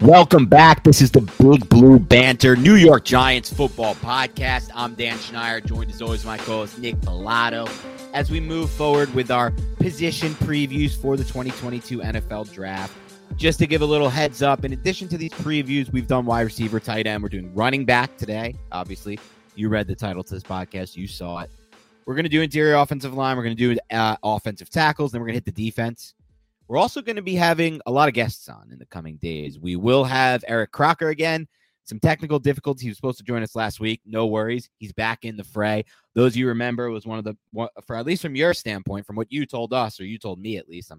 Welcome back. This is the Big Blue Banter New York Giants football podcast. I'm Dan Schneider, joined as always my co-host Nick Pilato. As we move forward with our position previews for the 2022 NFL Draft, just to give a little heads up, in addition to these previews, we've done wide receiver, tight end. We're doing running back today. Obviously, you read the title to this podcast, you saw it. We're going to do interior offensive line. We're going to do uh, offensive tackles. Then we're going to hit the defense. We're also going to be having a lot of guests on in the coming days. We will have Eric Crocker again. Some technical difficulties. He was supposed to join us last week. No worries. He's back in the fray. Those you remember was one of the, for at least from your standpoint, from what you told us, or you told me at least, I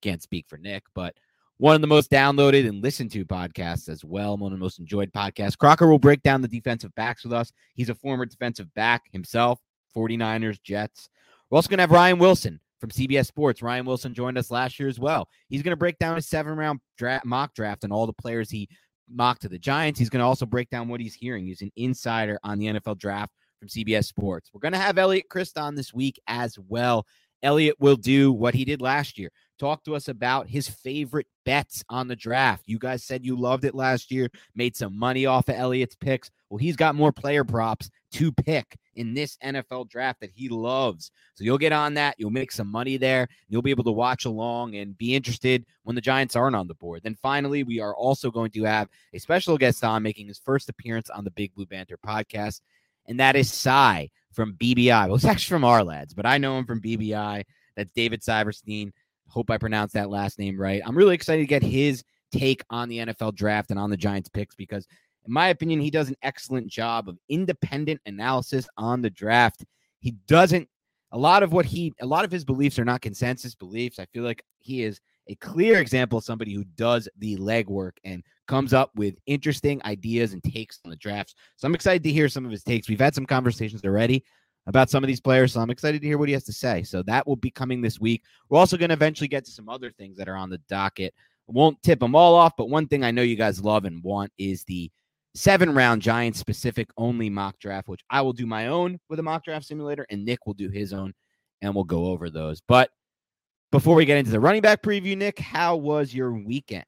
can't speak for Nick, but one of the most downloaded and listened to podcasts as well. One of the most enjoyed podcasts. Crocker will break down the defensive backs with us. He's a former defensive back himself, 49ers, Jets. We're also going to have Ryan Wilson from CBS Sports. Ryan Wilson joined us last year as well. He's going to break down his seven round draft, mock draft and all the players he mocked to the Giants. He's going to also break down what he's hearing. He's an insider on the NFL draft from CBS Sports. We're going to have Elliot Christ on this week as well. Elliot will do what he did last year. Talk to us about his favorite bets on the draft. You guys said you loved it last year, made some money off of Elliot's picks. Well, he's got more player props to pick in this NFL draft that he loves. So you'll get on that. You'll make some money there. You'll be able to watch along and be interested when the Giants aren't on the board. Then finally, we are also going to have a special guest on making his first appearance on the Big Blue Banter podcast, and that is Cy from BBI. Well, it's actually from Ourlads, but I know him from BBI. That's David Syvertsen. Hope I pronounced that last name right. I'm really excited to get his take on the NFL draft and on the Giants picks because in my opinion, he does an excellent job of independent analysis on the draft. He doesn't a lot of what he a lot of his beliefs are not consensus beliefs. I feel like he is a clear example of somebody who does the legwork and comes up with interesting ideas and takes on the drafts. So I'm excited to hear some of his takes. We've had some conversations already about some of these players, so I'm excited to hear what he has to say. So that will be coming this week. We're also going to eventually get to some other things that are on the docket. Won't tip them all off, but one thing I know you guys love and want is the seven round Giants specific only mock draft, which I will do my own with a mock draft simulator, and Nick will do his own, and we'll go over those. But before we get into the running back preview, Nick, how was your weekend?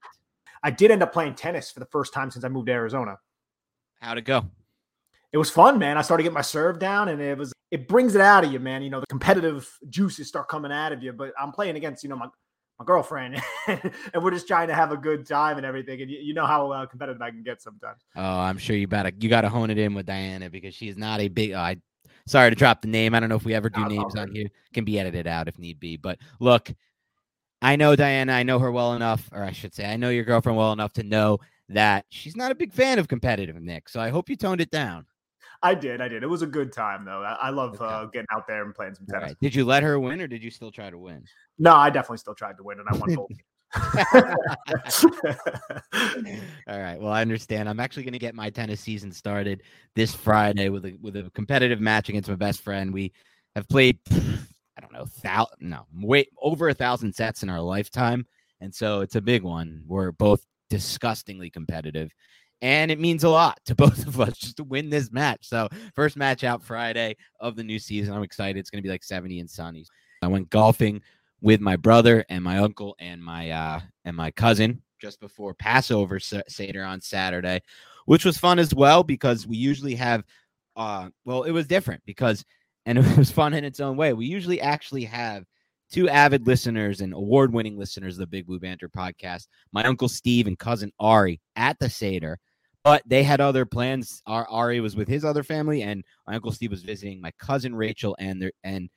I did end up playing tennis for the first time since I moved to Arizona. How'd it go? It was fun, man. I started getting my serve down, and it was it brings it out of you, man. You know, the competitive juices start coming out of you. But I'm playing against, you know, my my girlfriend, and we're just trying to have a good time and everything. And you, you know how uh, competitive I can get sometimes. Oh, I'm sure you better you got to hone it in with Diana because she's not a big. Uh, I sorry to drop the name. I don't know if we ever do names on here. Can be edited out if need be. But look, I know Diana. I know her well enough, or I should say, I know your girlfriend well enough to know that she's not a big fan of competitive Nick. So I hope you toned it down. I did. I did. It was a good time though. I, I love okay. uh, getting out there and playing some tennis. Right. Did you let her win, or did you still try to win? No, I definitely still tried to win, and I won both. All right. Well, I understand. I'm actually going to get my tennis season started this Friday with a with a competitive match against my best friend. We have played, I don't know, no, wait over a thousand sets in our lifetime, and so it's a big one. We're both disgustingly competitive, and it means a lot to both of us just to win this match. So, first match out Friday of the new season. I'm excited. It's going to be like 70 and sunny. I went golfing with my brother and my uncle and my uh and my cousin just before Passover Seder on Saturday, which was fun as well because we usually have uh well it was different because and it was fun in its own way. We usually actually have two avid listeners and award-winning listeners of the Big Blue Banter podcast, my uncle Steve and cousin Ari at the Seder. But they had other plans. Our Ari was with his other family, and my uncle Steve was visiting my cousin Rachel and their and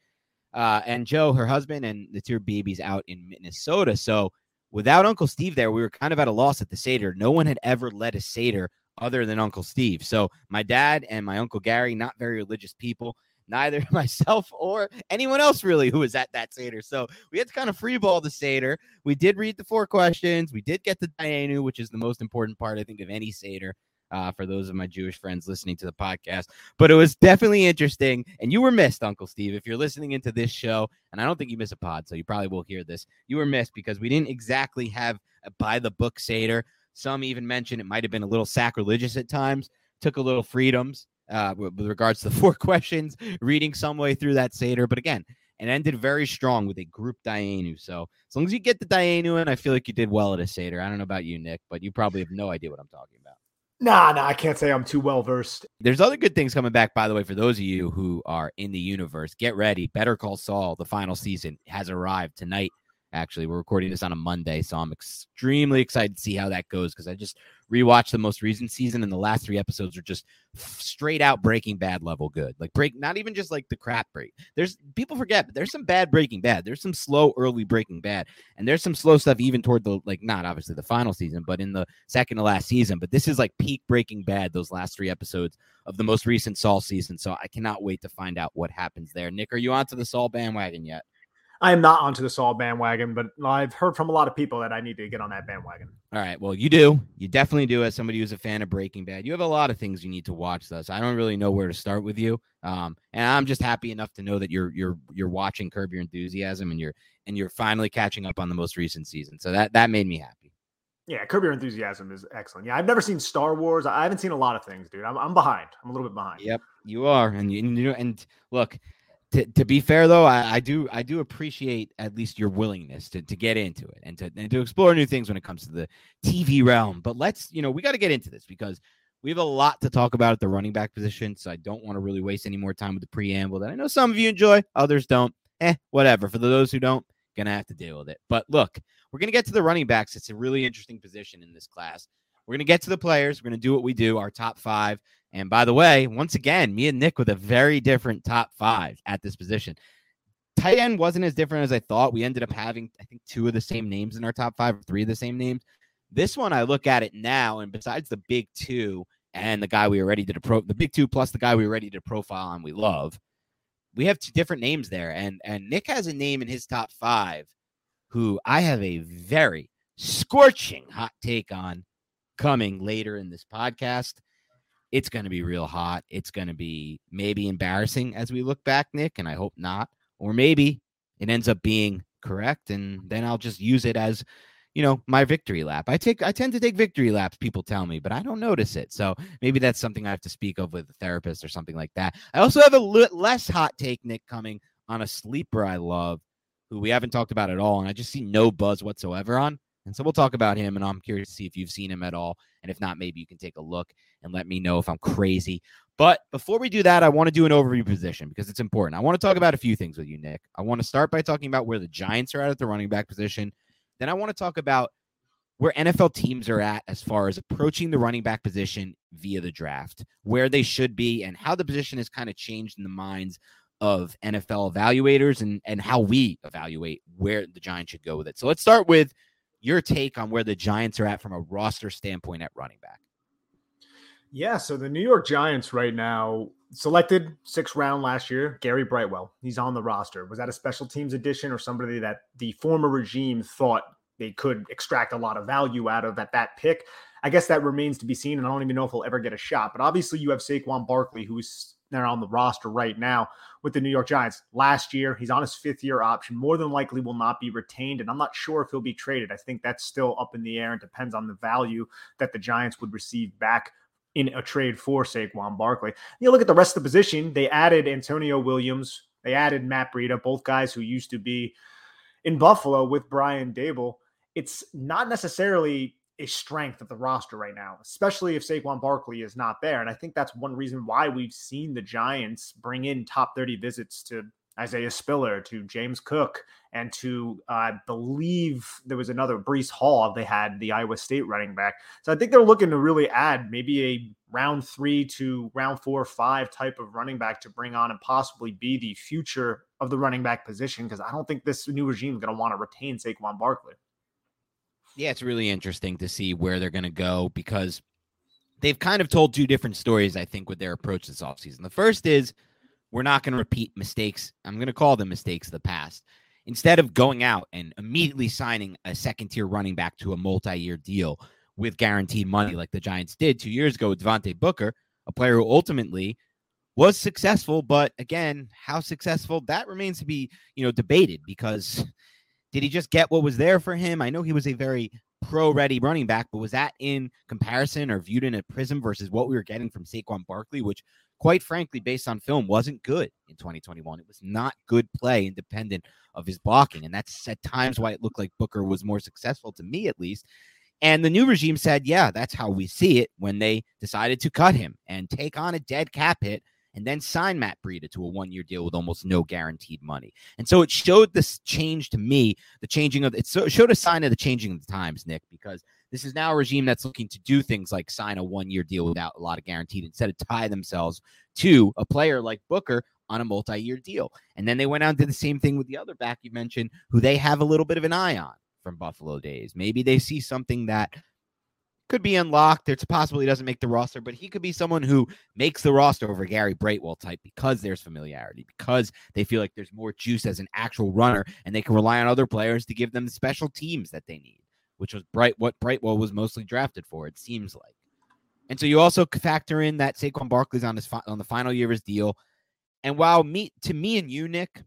uh, and Joe, her husband, and the two babies out in Minnesota. So without Uncle Steve there, we were kind of at a loss at the Seder. No one had ever led a Seder other than Uncle Steve. So my dad and my Uncle Gary, not very religious people, neither myself or anyone else really who was at that Seder. So we had to kind of freeball the Seder. We did read the four questions. We did get the Dayenu, which is the most important part, I think, of any Seder uh, for those of my Jewish friends listening to the podcast. But it was definitely interesting. And you were missed, Uncle Steve. If you're listening into this show, and I don't think you miss a pod, so you probably will hear this, you were missed because we didn't exactly have a by the book Seder. Some even mentioned it might have been a little sacrilegious at times, took a little freedoms uh, with regards to the four questions, reading some way through that Seder. But again, it ended very strong with a group Dayenu. So as long as you get the Dayenu in, I feel like you did well at a Seder. I don't know about you, Nick, but you probably have no idea what I'm talking about. Nah, nah, I can't say I'm too well versed. There's other good things coming back, by the way, for those of you who are in the universe. Get ready. Better Call Saul, the final season, has arrived tonight Actually, we're recording this on a Monday, so I'm extremely excited to see how that goes because I just rewatched the most recent season, and the last three episodes are just straight out Breaking Bad level good. Like break, not even just like the crap break. There's people forget, but there's some bad Breaking Bad. There's some slow early Breaking Bad, and there's some slow stuff even toward the like not obviously the final season, but in the second to last season. But this is like peak Breaking Bad. Those last three episodes of the most recent Saul season. So I cannot wait to find out what happens there. Nick, are you onto the Saul bandwagon yet? I am not onto the Saul bandwagon, but I've heard from a lot of people that I need to get on that bandwagon. All right. Well, you do. You definitely do. As somebody who's a fan of Breaking Bad, you have a lot of things you need to watch. Thus, I don't really know where to start with you. Um, and I'm just happy enough to know that you're you're you're watching Curb Your Enthusiasm and you're and you're finally catching up on the most recent season. So that that made me happy. Yeah, Curb Your Enthusiasm is excellent. Yeah, I've never seen Star Wars. I haven't seen a lot of things, dude. I'm, I'm behind. I'm a little bit behind. Yep, you are. And you, and, you know, and look, to, to be fair though, I, I, do I do appreciate at least your willingness to, to get into it and to and to explore new things when it comes to the TV realm. But let's you know we got to get into this because we have a lot to talk about at the running back position. So I don't want to really waste any more time with the preamble that I know some of you enjoy, others don't. Eh, whatever. For those who don't, gonna have to deal with it. But look, we're gonna get to the running backs. It's a really interesting position in this class. We're gonna get to the players. We're gonna do what we do, our top five. And by the way, once again, me and Nick with a very different top five at this position. Tight end wasn't as different as I thought. We ended up having, I think, two of the same names in our top five, three of the same names. This one, I look at it now, and besides the big two and the guy we already did a pro, the big two plus the guy we already did a profile on, we love. We have two different names there, and and Nick has a name in his top five, who I have a very scorching hot take on coming later in this podcast it's going to be real hot. It's going to be maybe embarrassing as we look back, Nick, and I hope not. Or maybe it ends up being correct, and then I'll just use it as, you know, my victory lap. I take, I tend to take victory laps. People tell me, but I don't notice it. So maybe that's something I have to speak of with a therapist or something like that. I also have a li- less hot take, Nick, coming on a sleeper I love, who we haven't talked about at all, and I just see no buzz whatsoever on. And so we'll talk about him, and I'm curious to see if you've seen him at all. And if not, maybe you can take a look and let me know if I'm crazy. But before we do that, I want to do an overview position because it's important. I want to talk about a few things with you, Nick. I want to start by talking about where the Giants are at at the running back position. Then I want to talk about where NFL teams are at as far as approaching the running back position via the draft, where they should be, and how the position has kind of changed in the minds of NFL evaluators and, and how we evaluate where the Giants should go with it. So let's start with your take on where the Giants are at from a roster standpoint at running back. Yeah, so the New York Giants right now selected sixth round last year, Gary Brightwell. He's on the roster. Was that a special teams addition or somebody that the former regime thought they could extract a lot of value out of at that pick. I guess that remains to be seen, and I don't even know if he'll ever get a shot. But obviously, you have Saquon Barkley, who's there on the roster right now with the New York Giants. Last year, he's on his fifth year option. More than likely, will not be retained, and I'm not sure if he'll be traded. I think that's still up in the air and depends on the value that the Giants would receive back in a trade for Saquon Barkley. You look at the rest of the position, they added Antonio Williams, they added Matt Breida, both guys who used to be in Buffalo with Brian Daboll. It's not necessarily a strength of the roster right now, especially if Saquon Barkley is not there. And I think that's one reason why we've seen the Giants bring in top 30 visits to Isaiah Spiller, to James Cook, and to uh, I believe there was another Breece Hall. They had the Iowa State running back. So I think they're looking to really add maybe a round three to round four or five type of running back to bring on and possibly be the future of the running back position. Because I don't think this new regime is going to want to retain Saquon Barkley. Yeah, it's really interesting to see where they're going to go because they've kind of told two different stories, I think, with their approach this offseason. The first is we're not going to repeat mistakes. I'm going to call them mistakes of the past. Instead of going out and immediately signing a second tier running back to a multi year deal with guaranteed money like the Giants did two years ago with Devontae Booker, a player who ultimately was successful, but again, how successful that remains to be, you know, debated because did he just get what was there for him? I know he was a very pro ready running back, but was that in comparison or viewed in a prism versus what we were getting from Saquon Barkley, which quite frankly, based on film, wasn't good in 2021. It was not good play independent of his blocking. And that's at times why it looked like Booker was more successful to me, at least. And the new regime said, yeah, that's how we see it when they decided to cut him and take on a dead cap hit and then sign Matt Breida to a one year deal with almost no guaranteed money. And so it showed this change to me, the changing of it showed a sign of the changing of the times, Nick, because this is now a regime that's looking to do things like sign a one year deal without a lot of guaranteed instead of tie themselves to a player like Booker on a multi year deal. And then they went out and did the same thing with the other back you mentioned, who they have a little bit of an eye on from Buffalo days. Maybe they see something that could be unlocked. It's possible he doesn't make the roster, but he could be someone who makes the roster over Gary Brightwell type because there's familiarity, because they feel like there's more juice as an actual runner and they can rely on other players to give them the special teams that they need, which was bright what Brightwell was mostly drafted for, it seems like. And so you also factor in that Saquon Barkley's on his fi- on the final year of his deal. And while me to me and you, Nick,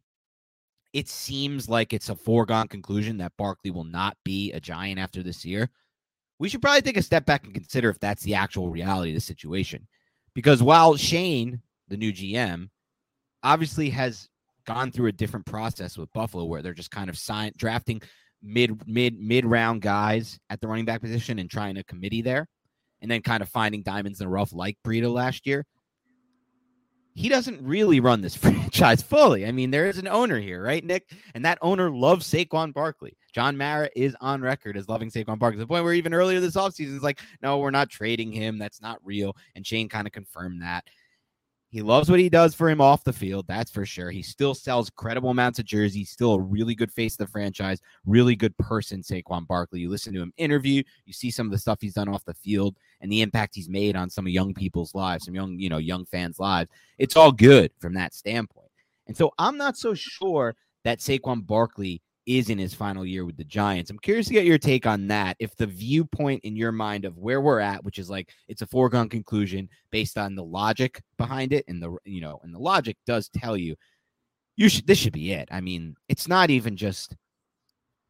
it seems like it's a foregone conclusion that Barkley will not be a giant after this year we should probably take a step back and consider if that's the actual reality of the situation. Because while Schoen, the new GM, obviously has gone through a different process with Buffalo where they're just kind of sign drafting mid mid mid round guys at the running back position and trying a committee there and then kind of finding diamonds in the rough like Breida last year he doesn't really run this franchise fully. I mean, there is an owner here, right, Nick? And that owner loves Saquon Barkley. John Mara is on record as loving Saquon Barkley to the point where even earlier this offseason is like, no, we're not trading him. That's not real. And Schoen kind of confirmed that. He loves what he does for him off the field, that's for sure. He still sells credible amounts of jerseys, still a really good face of the franchise, really good person, Saquon Barkley. You listen to him interview, you see some of the stuff he's done off the field and the impact he's made on some young people's lives, some young, you know, young fans' lives. It's all good from that standpoint. And so I'm not so sure that Saquon Barkley is in his final year with the Giants. I'm curious to get your take on that. If the viewpoint in your mind of where we're at, which is like it's a foregone conclusion based on the logic behind it, and the you know, and the logic does tell you you should this should be it. I mean, it's not even just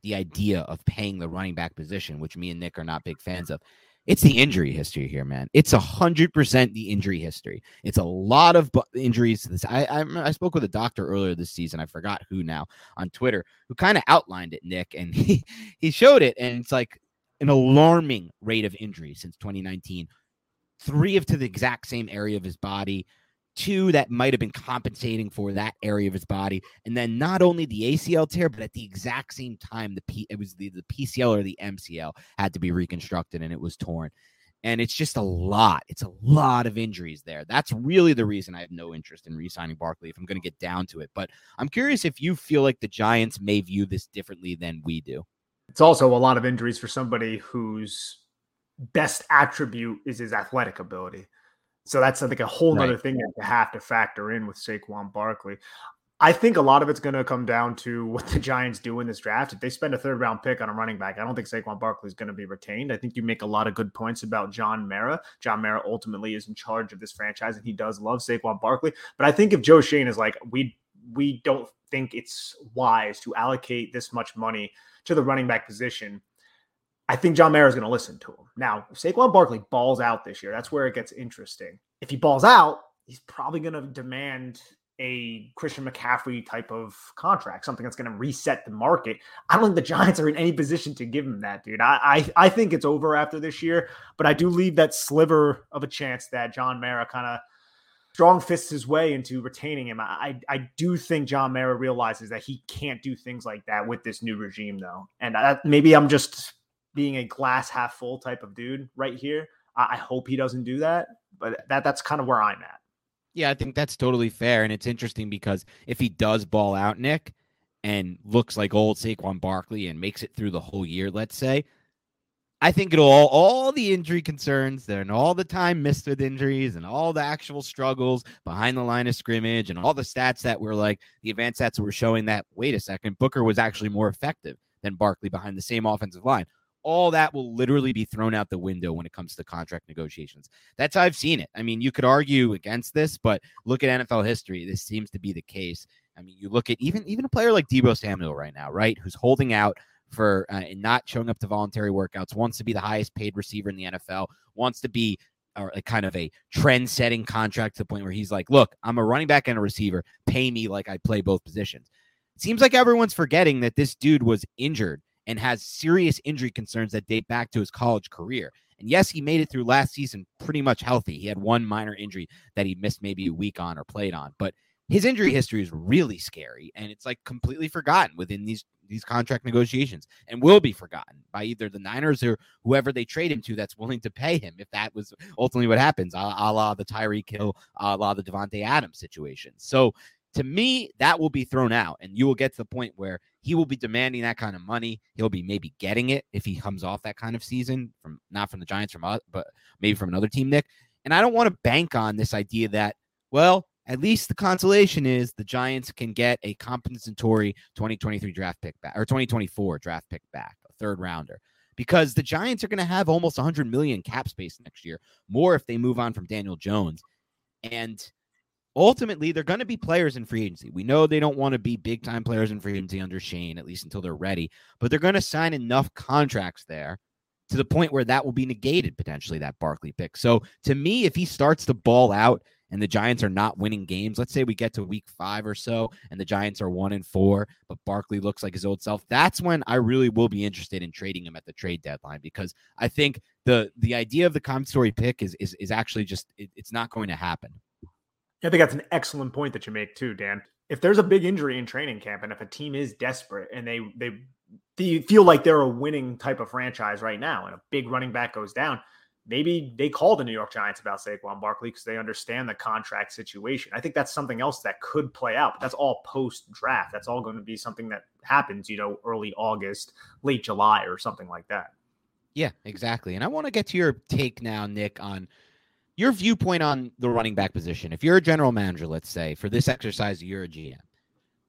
the idea of paying the running back position, which me and Nick are not big fans of. It's the injury history here, man. It's a hundred percent the injury history. It's a lot of bu- injuries to this. I, I, I spoke with a doctor earlier this season. I forgot who now on Twitter who kind of outlined it, Nick, and he he showed it, and it's like an alarming rate of injury since 2019. Three of to the exact same area of his body two that might have been compensating for that area of his body, and then not only the ACL tear, but at the exact same time, the P it was the, the PCL or the MCL had to be reconstructed and it was torn. And it's just a lot. It's a lot of injuries there. That's really the reason I have no interest in re-signing Barkley if I'm going to get down to it. But I'm curious if you feel like the Giants may view this differently than we do. It's also a lot of injuries for somebody whose best attribute is his athletic ability. So that's uh, I think a whole right. other thing that you have to factor in with Saquon Barkley. I think a lot of it's going to come down to what the Giants do in this draft. If they spend a third round pick on a running back, I don't think Saquon Barkley is going to be retained. I think you make a lot of good points about John Mara. John Mara ultimately is in charge of this franchise, and he does love Saquon Barkley. But I think if Joe Schoen is like, we we don't think it's wise to allocate this much money to the running back position. I think John Mara is going to listen to him. Now, if Saquon Barkley balls out this year, that's where it gets interesting. If he balls out, he's probably going to demand a Christian McCaffrey type of contract, something that's going to reset the market. I don't think the Giants are in any position to give him that, dude. I, I, I think it's over after this year, but I do leave that sliver of a chance that John Mara kind of strong fists his way into retaining him. I, I do think John Mara realizes that he can't do things like that with this new regime, though. And I, maybe I'm just being a glass half full type of dude right here. I, I hope he doesn't do that, but that that's kind of where I'm at. Yeah, I think that's totally fair. And it's interesting because if he does ball out, Nick, and looks like old Saquon Barkley and makes it through the whole year, let's say, I think it'll all, all the injury concerns and all the time missed with injuries and all the actual struggles behind the line of scrimmage and all the stats that were like the advanced stats were showing that wait a second, Booker was actually more effective than Barkley behind the same offensive line all that will literally be thrown out the window when it comes to contract negotiations. That's how I've seen it. I mean, you could argue against this, but look at NFL history. This seems to be the case. I mean, you look at even even a player like Deebo Samuel right now, right, who's holding out for uh, and not showing up to voluntary workouts, wants to be the highest paid receiver in the NFL, wants to be or a kind of a trend setting contract to the point where he's like, look, I'm a running back and a receiver. Pay me like I play both positions. It seems like everyone's forgetting that this dude was injured and has serious injury concerns that date back to his college career. And yes, he made it through last season pretty much healthy. He had one minor injury that he missed maybe a week on or played on, but his injury history is really scary and it's like completely forgotten within these these contract negotiations and will be forgotten by either the Niners or whoever they trade him to that's willing to pay him if that was ultimately what happens, a, a la the Tyreek Hill, a la the Davante Adams situation. So to me, that will be thrown out, and you will get to the point where he will be demanding that kind of money. He'll be maybe getting it if he comes off that kind of season from not from the Giants, from us, but maybe from another team, Nick. And I don't want to bank on this idea that, well, at least the consolation is the Giants can get a compensatory 2023 draft pick back or 2024 draft pick back, a third rounder. Because the Giants are going to have almost 100 million cap space next year, more if they move on from Daniel Jones. And ultimately they're going to be players in free agency. We know they don't want to be big time players in free mm. agency under Schoen, at least until they're ready, but they're going to sign enough contracts there to the point where that will be negated potentially, that Barkley pick. So to me, if he starts to ball out and the Giants are not winning games, let's say we get to week five or so and the Giants are one and four, but Barkley looks like his old self, that's when I really will be interested in trading him at the trade deadline because I think the the idea of the compensatory pick is is, is actually just it, it's not going to happen. I think that's an excellent point that you make too, Dan. If there's a big injury in training camp and if a team is desperate and they they, they feel like they're a winning type of franchise right now and a big running back goes down, maybe they call the New York Giants about Saquon Barkley because they understand the contract situation. I think that's something else that could play out, but that's all post draft. That's all going to be something that happens, you know, early August, late July, or something like that. Yeah, exactly. And I want to get to your take now, Nick, on your viewpoint on the running back position. If you're a general manager, let's say, for this exercise, you're a GM.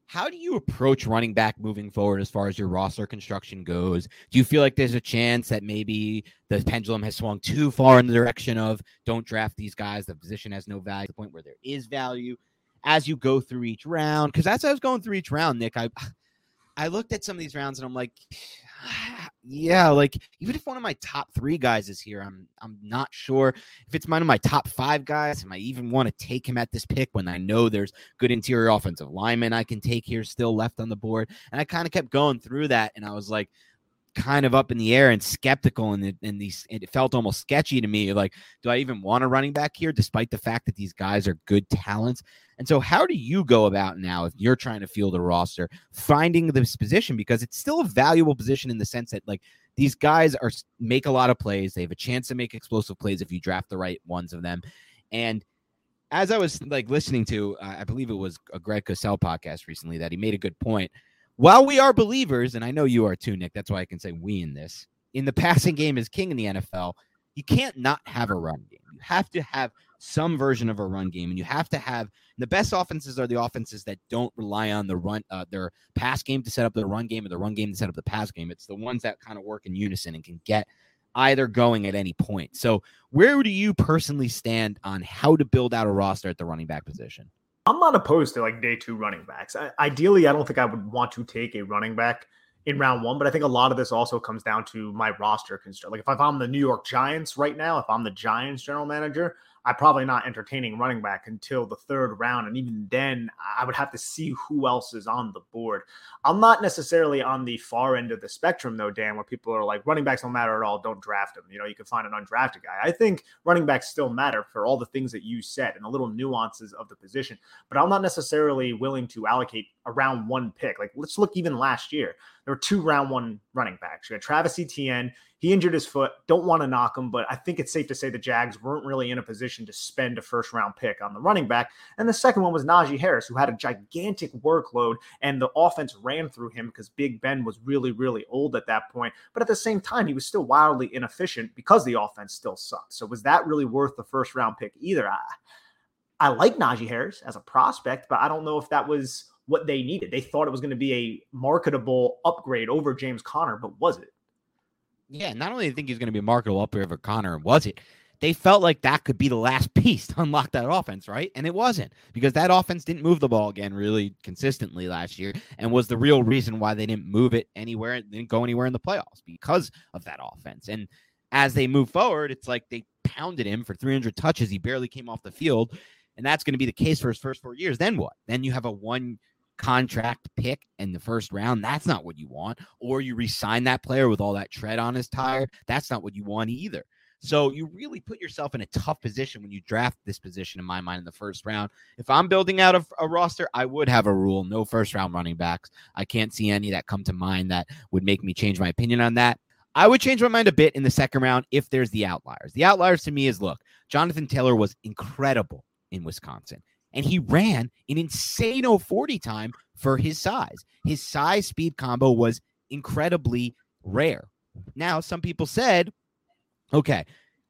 How do you approach running back moving forward as far as your roster construction goes? Do you feel like there's a chance that maybe the pendulum has swung too far in the direction of don't draft these guys, the position has no value, to the point where there is value as you go through each round? Because as I was going through each round, Nick, I I looked at some of these rounds and I'm like, yeah, like even if one of my top three guys is here, I'm I'm not sure if it's one of my top five guys. Am I even want to take him at this pick when I know there's good interior offensive linemen I can take here still left on the board? And I kind of kept going through that, and I was like, kind of up in the air and skeptical and, and these it felt almost sketchy to me like do i even want a running back here despite the fact that these guys are good talents? And so how do you go about now if you're trying to field a roster finding this position? Because it's still a valuable position in the sense that like these guys are make a lot of plays. They have a chance to make explosive plays if you draft the right ones of them. And as i was like listening to uh, i believe it was a greg cosell podcast recently that he made a good point while we are believers, and I know you are too, Nick, that's why I can say we in this, in the passing game is king in the NFL, you can't not have a run game. You have to have some version of a run game, and you have to have the best offenses are the offenses that don't rely on the run, uh, their pass game to set up the run game, or the run game to set up the pass game. It's the ones that kind of work in unison and can get either going at any point. So, where do you personally stand on how to build out a roster at the running back position? I'm not opposed to like day two running backs. I, ideally, I don't think I would want to take a running back in round one. But I think a lot of this also comes down to my roster construct. Like if, if I'm the New York Giants right now, if I'm the Giants general manager, I'm probably not entertaining running back until the third round. And even then, I would have to see who else is on the board. I'm not necessarily on the far end of the spectrum, though, Dan, where people are like, running backs don't matter at all. Don't draft them. You know, you can find an undrafted guy. I think running backs still matter for all the things that you said and the little nuances of the position. But I'm not necessarily willing to allocate a round one pick. Like, let's look even last year. There were two round one running backs. You had Travis Etienne. He injured his foot. Don't want to knock him, but I think it's safe to say the Jags weren't really in a position to spend a first round pick on the running back. And the second one was Najee Harris, who had a gigantic workload, and the offense ran through him because Big Ben was really, really old at that point. But at the same time, he was still wildly inefficient because the offense still sucked. So was that really worth the first round pick either? I, I like Najee Harris as a prospect, but I don't know if that was what they needed. They thought it was going to be a marketable upgrade over James Conner, but was it? Yeah, not only do they think he's going to be a marketable upgrade over Conner, was it? They felt like that could be the last piece to unlock that offense, right? And it wasn't because that offense didn't move the ball again really consistently last year and was the real reason why they didn't move it anywhere, and didn't go anywhere in the playoffs because of that offense. And as they move forward, it's like they pounded him for 300 touches. He barely came off the field. And that's going to be the case for his first four years. Then what? Then you have a one contract pick in the first round. That's not what you want. Or you resign that player with all that tread on his tire. That's not what you want either. So you really put yourself in a tough position when you draft this position, in my mind, in the first round. If I'm building out a, a, roster, I would have a rule: no first round running backs. I can't see any that come to mind that would make me change my opinion on that. I would change my mind a bit in the second round if there's the outliers. The outliers to me is look, Jonathan Taylor was incredible in Wisconsin and he ran an insane 40 time for his size. His size speed combo was incredibly rare. Now, some people said, okay,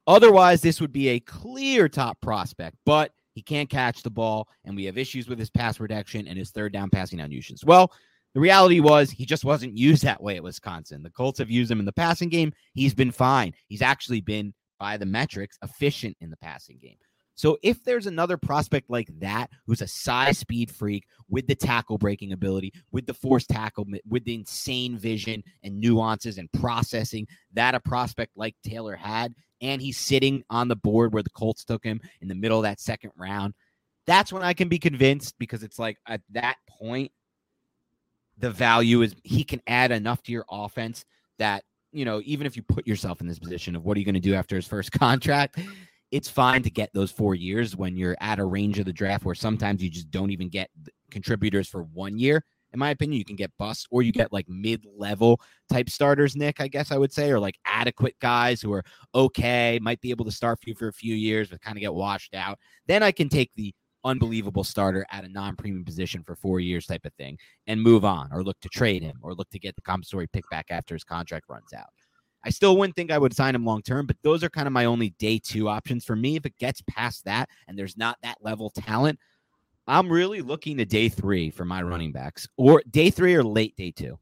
otherwise, this would be a clear top prospect, but he can't catch the ball, and we have issues with his pass protection and his third down passing down usage. Well, the reality was he just wasn't used that way at Wisconsin. The Colts have used him in the passing game. He's been fine. He's actually been, by the metrics, efficient in the passing game. So if there's another prospect like that who's a size speed freak with the tackle breaking ability, with the force tackle, with the insane vision and nuances and processing that a prospect like Taylor had, and he's sitting on the board where the Colts took him in the middle of that second round, that's when I can be convinced because it's like at that point, the value is he can add enough to your offense that you know, even if you put yourself in this position of what are you going to do after his first contract, it's fine to get those four years when you're at a range of the draft where sometimes you just don't even get contributors for one year. In my opinion, you can get bust or you get like mid level type starters, Nick, I guess I would say, or like adequate guys who are okay, might be able to start for you for a few years, but kind of get washed out. Then I can take the unbelievable starter at a non premium position for four years type of thing and move on or look to trade him or look to get the compensatory pick back after his contract runs out. I still wouldn't think I would sign him long term, but those are kind of my only day two options for me. If it gets past that and there's not that level talent, I'm really looking to day three for my running backs or day three or late day two.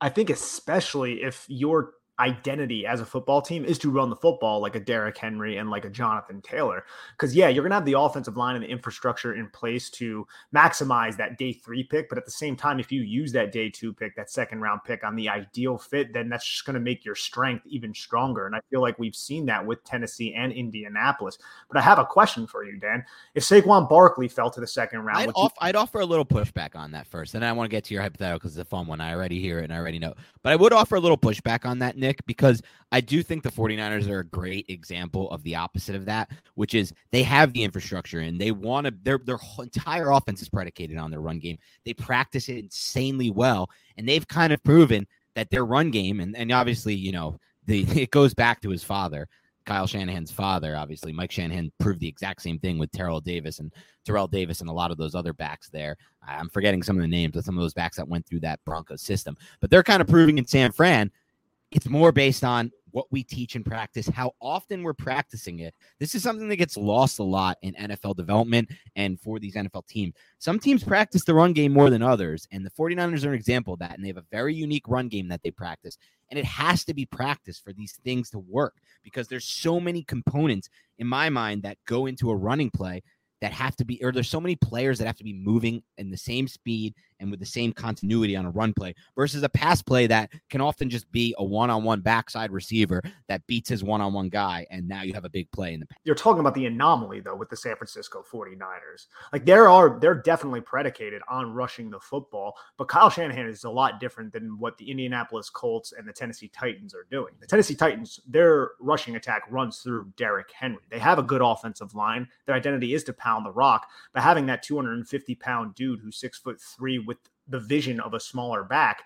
I think especially if you're identity as a football team is to run the football like a Derrick Henry and like a Jonathan Taylor. Because, yeah, you're going to have the offensive line and the infrastructure in place to maximize that day three pick. But at the same time, if you use that day two pick, that second round pick on the ideal fit, then that's just going to make your strength even stronger. And I feel like we've seen that with Tennessee and Indianapolis. But I have a question for you, Dan. If Saquon Barkley fell to the second round, I'd, off, you- I'd offer a little pushback on that first. And I want to get to your hypothetical because it's a fun one. I already hear it and I already know. But I would offer a little pushback on that, Nick Because I do think the 49ers are a great example of the opposite of that, which is they have the infrastructure and they want to, their, their entire offense is predicated on their run game. They practice it insanely well, and they've kind of proven that their run game, and, and obviously, you know, the it goes back to his father. Kyle Shanahan's father, obviously, Mike Shanahan proved the exact same thing with Terrell Davis and Terrell Davis and a lot of those other backs there. I'm forgetting some of the names of some of those backs that went through that Broncos system, but they're kind of proving in San Fran it's more based on what we teach in practice, how often we're practicing it. This is something that gets lost a lot in NFL development and for these NFL teams. Some teams practice the run game more than others, and the 49ers are an example of that. And they have a very unique run game that they practice. And it has to be practiced for these things to work because there's so many components in my mind that go into a running play that have to be, or there's so many players that have to be moving in the same speed and with the same continuity on a run play versus a pass play that can often just be a one-on-one backside receiver that beats his one-on-one guy and now you have a big play in the pass. You're talking about the anomaly though with the San Francisco 49ers. Like there are they're definitely predicated on rushing the football, but Kyle Shanahan is a lot different than what the Indianapolis Colts and the Tennessee Titans are doing. The Tennessee Titans, their rushing attack runs through Derrick Henry. They have a good offensive line. Their identity is to pound the rock, but having that 250 pound dude who's six foot three the vision of a smaller back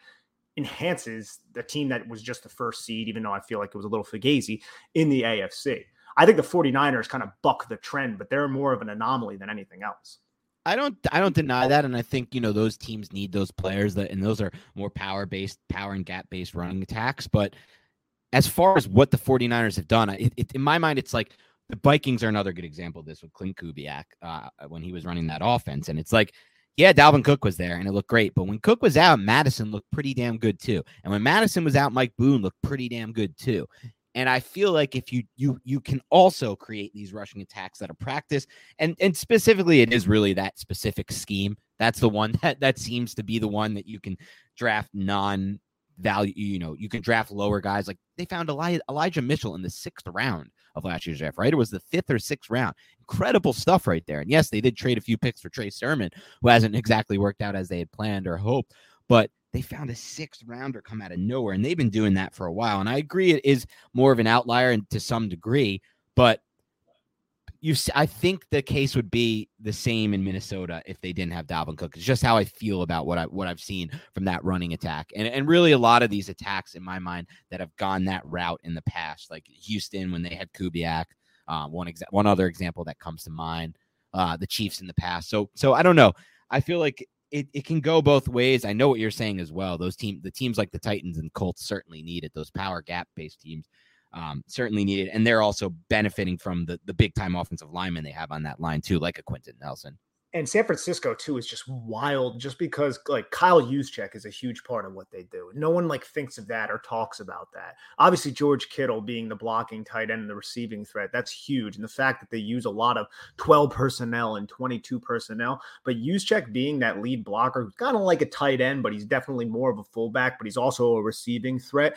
enhances the team that was just the first seed, even though I feel like it was a little fugazi in the AFC. I think the 49ers kind of buck the trend, but they're more of an anomaly than anything else. I don't I don't deny that and I think you know those teams need those players that and those are more power based power and gap based running attacks but as far as what the 49ers have done it, it, in my mind it's like the Vikings are another good example of this with Klint Kubiak uh, when he was running that offense and it's like yeah, Dalvin Cook was there and it looked great. But when Cook was out, Mattison looked pretty damn good too. And when Mattison was out, Mike Boone looked pretty damn good too. And I feel like if you you you can also create these rushing attacks that are practice, and and specifically, it is really that specific scheme. That's the one that that seems to be the one that you can draft non value. You know, you can draft lower guys. Like they found Elijah, Elijah Mitchell in the sixth round of last year's draft, right? It was the fifth or sixth round. Incredible stuff right there. And yes, they did trade a few picks for Trey Sermon, who hasn't exactly worked out as they had planned or hoped, but they found a sixth rounder come out of nowhere. And they've been doing that for a while. And I agree it is more of an outlier and to some degree, but you I think the case would be the same in Minnesota if they didn't have Dalvin Cook. It's just how I feel about what I what I've seen from that running attack. And and really a lot of these attacks in my mind that have gone that route in the past, like Houston when they had Kubiak, uh, one exa- one other example that comes to mind, uh, the Chiefs in the past. So so I don't know. I feel like it, it can go both ways. I know what you're saying as well. Those team the teams like the Titans and Colts certainly need it. Those power gap based teams um, certainly needed. And they're also benefiting from the, the big time offensive linemen they have on that line, too, like a Quenton Nelson. And San Francisco too is just wild, just because like Kyle Juszczyk is a huge part of what they do. No one like thinks of that or talks about that. Obviously, George Kittle being the blocking tight end and the receiving threat, that's huge. And the fact that they use a lot of 12 personnel and 22 personnel, but Juszczyk being that lead blocker, who's kind of like a tight end, but he's definitely more of a fullback, but he's also a receiving threat.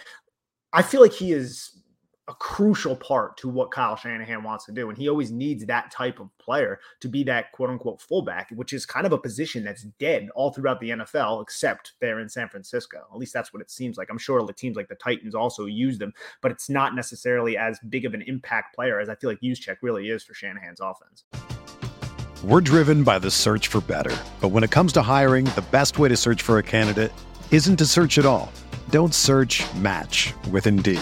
I feel like he is a crucial part to what Kyle Shanahan wants to do. And he always needs that type of player to be that quote unquote fullback, which is kind of a position that's dead all throughout the NFL, except there in San Francisco. At least that's what it seems like. I'm sure the teams like the Titans also use them, but it's not necessarily as big of an impact player as I feel like Juszczyk really is for Shanahan's offense. We're driven by the search for better. But when it comes to hiring, the best way to search for a candidate isn't to search at all. Don't search match with Indeed.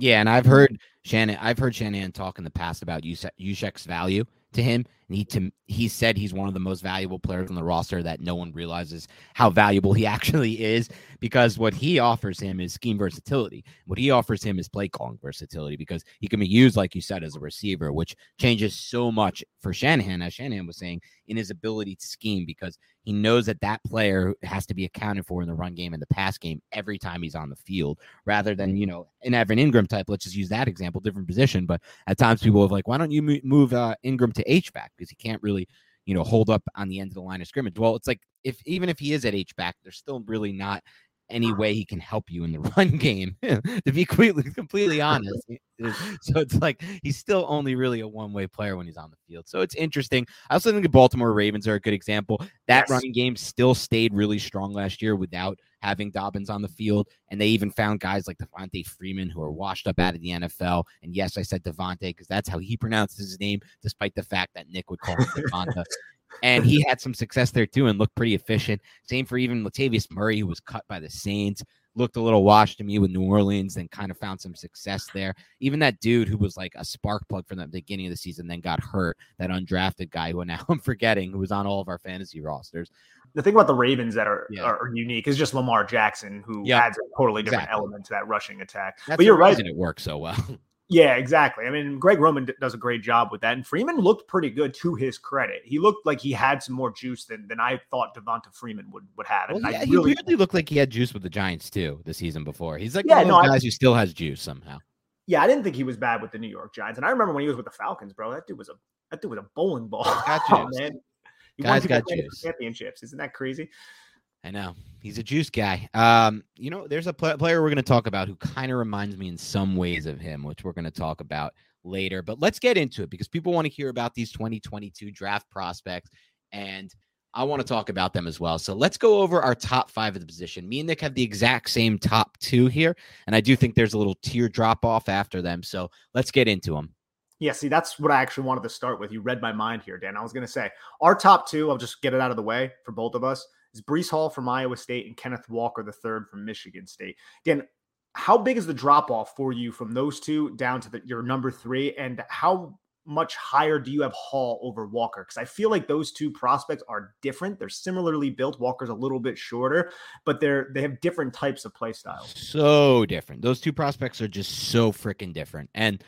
Yeah, and I've heard Shanahan. I've heard Shanahan talk in the past about Juszczyk's value to him, and he to he said he's one of the most valuable players on the roster. That no one realizes how valuable he actually is because what he offers him is scheme versatility. What he offers him is play calling versatility because he can be used, like you said, as a receiver, which changes so much for Shanahan. As Shanahan was saying, in his ability to scheme because he knows that that player has to be accounted for in the run game and the pass game every time he's on the field, rather than you know an Evan Engram type. Let's just use that example, different position. But at times people have like, why don't you move uh, Engram to H back because he can't really you know hold up on the end of the line of scrimmage. Well, it's like if even if he is at H back, there's still really not any way he can help you in the run game, to be completely, completely honest. So it's like he's still only really a one way player when he's on the field. So it's interesting. I also think the Baltimore Ravens are a good example. That yes. running game still stayed really strong last year without having Dobbins on the field. And they even found guys like Devonta Freeman who are washed up out of the NFL. And yes, I said Devontae because that's how he pronounces his name, despite the fact that Nick would call him Devonta and he had some success there too and looked pretty efficient. Same for even Latavius Murray, who was cut by the Saints, looked a little washed to me with New Orleans, and kind of found some success there. Even that dude who was like a spark plug from the beginning of the season, then got hurt, that undrafted guy who now I'm forgetting, who was on all of our fantasy rosters. The thing about the Ravens that are, yeah. are unique is just Lamar Jackson, who adds a totally different exactly. element to that rushing attack. That's but you're right; it works so well. Yeah, exactly. I mean, Greg Roman does a great job with that, and Freeman looked pretty good to his credit. He looked like he had some more juice than than I thought Devonta Freeman would would have. Well, yeah, really, he weirdly looked like he had juice with the Giants too the season before. He's like yeah, one of those no, guys I, who still has juice somehow. Yeah, I didn't think he was bad with the New York Giants, and I remember when he was with the Falcons, bro. That dude was a that dude was a bowling ball. Got oh, man. He Guys got juice. Championships, isn't that crazy? I know he's a juice guy. Um, you know, there's a pl- player we're going to talk about who kind of reminds me in some ways of him, which we're going to talk about later. But let's get into it because people want to hear about these 2022 draft prospects, and I want to talk about them as well. So let's go over our top five of the position. Me and Nick have the exact same top two here, and I do think there's a little tier drop off after them. So let's get into them. Yeah, see, that's what I actually wanted to start with. You read my mind here, Dan. I was going to say our top two, I'll just get it out of the way for both of us is Breece Hall from Iowa State and Kenneth Walker the third from Michigan State. Again, how big is the drop off for you from those two down to the, your number three, and how much higher do you have Hall over Walker? Because I feel like those two prospects are different. They're similarly built. Walker's a little bit shorter, but they're they have different types of play styles. So different. Those two prospects are just so freaking different. And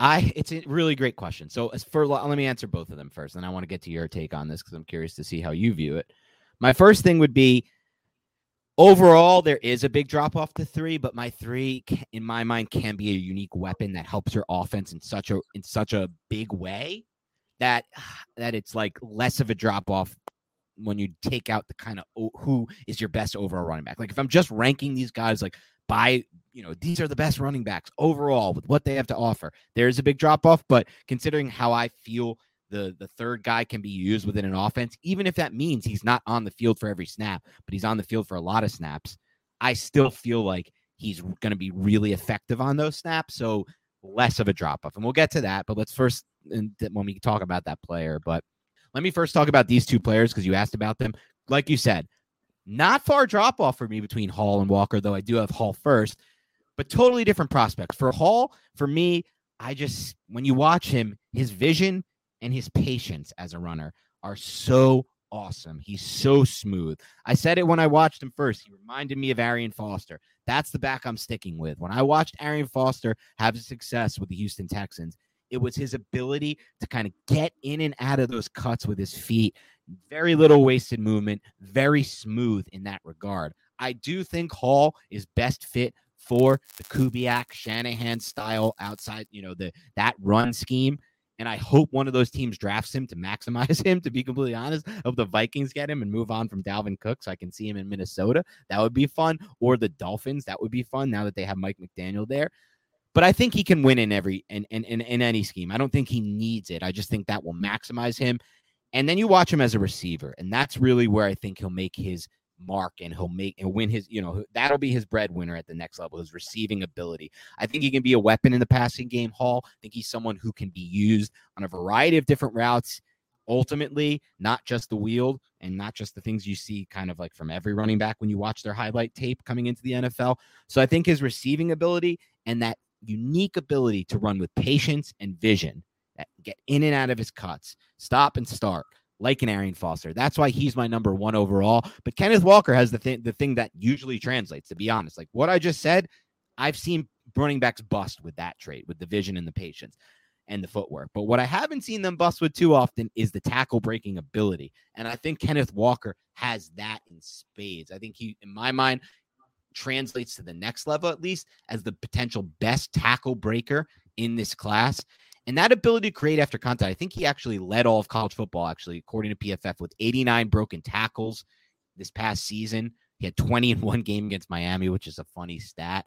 I it's a really great question. So as for let me answer both of them first, and I want to get to your take on this because I'm curious to see how you view it. My first thing would be overall, there is a big drop off to three, but my three, in my mind, can be a unique weapon that helps your offense in such a in such a big way that that it's like less of a drop off when you take out the kind of who is your best overall running back. Like if I'm just ranking these guys like by you know these are the best running backs overall with what they have to offer, there is a big drop off. But considering how I feel the the third guy can be used within an offense, even if that means he's not on the field for every snap, but he's on the field for a lot of snaps. I still feel like he's going to be really effective on those snaps. So less of a drop off, and we'll get to that. But let's first when we talk about that player. But let me first talk about these two players because you asked about them. Like you said, not far drop off for me between Hall and Walker, though I do have Hall first, but totally different prospects. For Hall, for me, I just when you watch him, his vision and his patience as a runner are so awesome. He's so smooth. I said it when I watched him first. He reminded me of Arian Foster. That's the back I'm sticking with. When I watched Arian Foster have success with the Houston Texans, it was his ability to kind of get in and out of those cuts with his feet. Very little wasted movement, very smooth in that regard. I do think Hall is best fit for the Kubiak Shanahan style outside, you know, the that run scheme. And I hope one of those teams drafts him to maximize him, to be completely honest. Hope the Vikings get him and move on from Dalvin Cook so I can see him in Minnesota. That would be fun. Or the Dolphins. That would be fun now that they have Mike McDaniel there. But I think he can win in every in, in in in any scheme. I don't think he needs it. I just think that will maximize him. And then you watch him as a receiver, and that's really where I think he'll make his mark and he'll make and win his, you know, that'll be his breadwinner at the next level, his receiving ability. I think he can be a weapon in the passing game, Hall. I think he's someone who can be used on a variety of different routes ultimately not just the wheel and not just the things you see kind of like from every running back when you watch their highlight tape coming into the NFL. So I think his receiving ability and that unique ability to run with patience and vision, that get in and out of his cuts, stop and start like an Arian Foster. That's why he's my number one overall. But Kenneth Walker has the thing the thing that usually translates, to be honest. Like what I just said, I've seen running backs bust with that trait, with the vision and the patience and the footwork. But what I haven't seen them bust with too often is the tackle breaking ability. And I think Kenneth Walker has that in spades. I think he, in my mind, translates to the next level at least as the potential best tackle breaker in this class. And that ability to create after contact, I think he actually led all of college football, actually, according to PFF, with 89 broken tackles this past season. He had 20 in one game against Miami, which is a funny stat.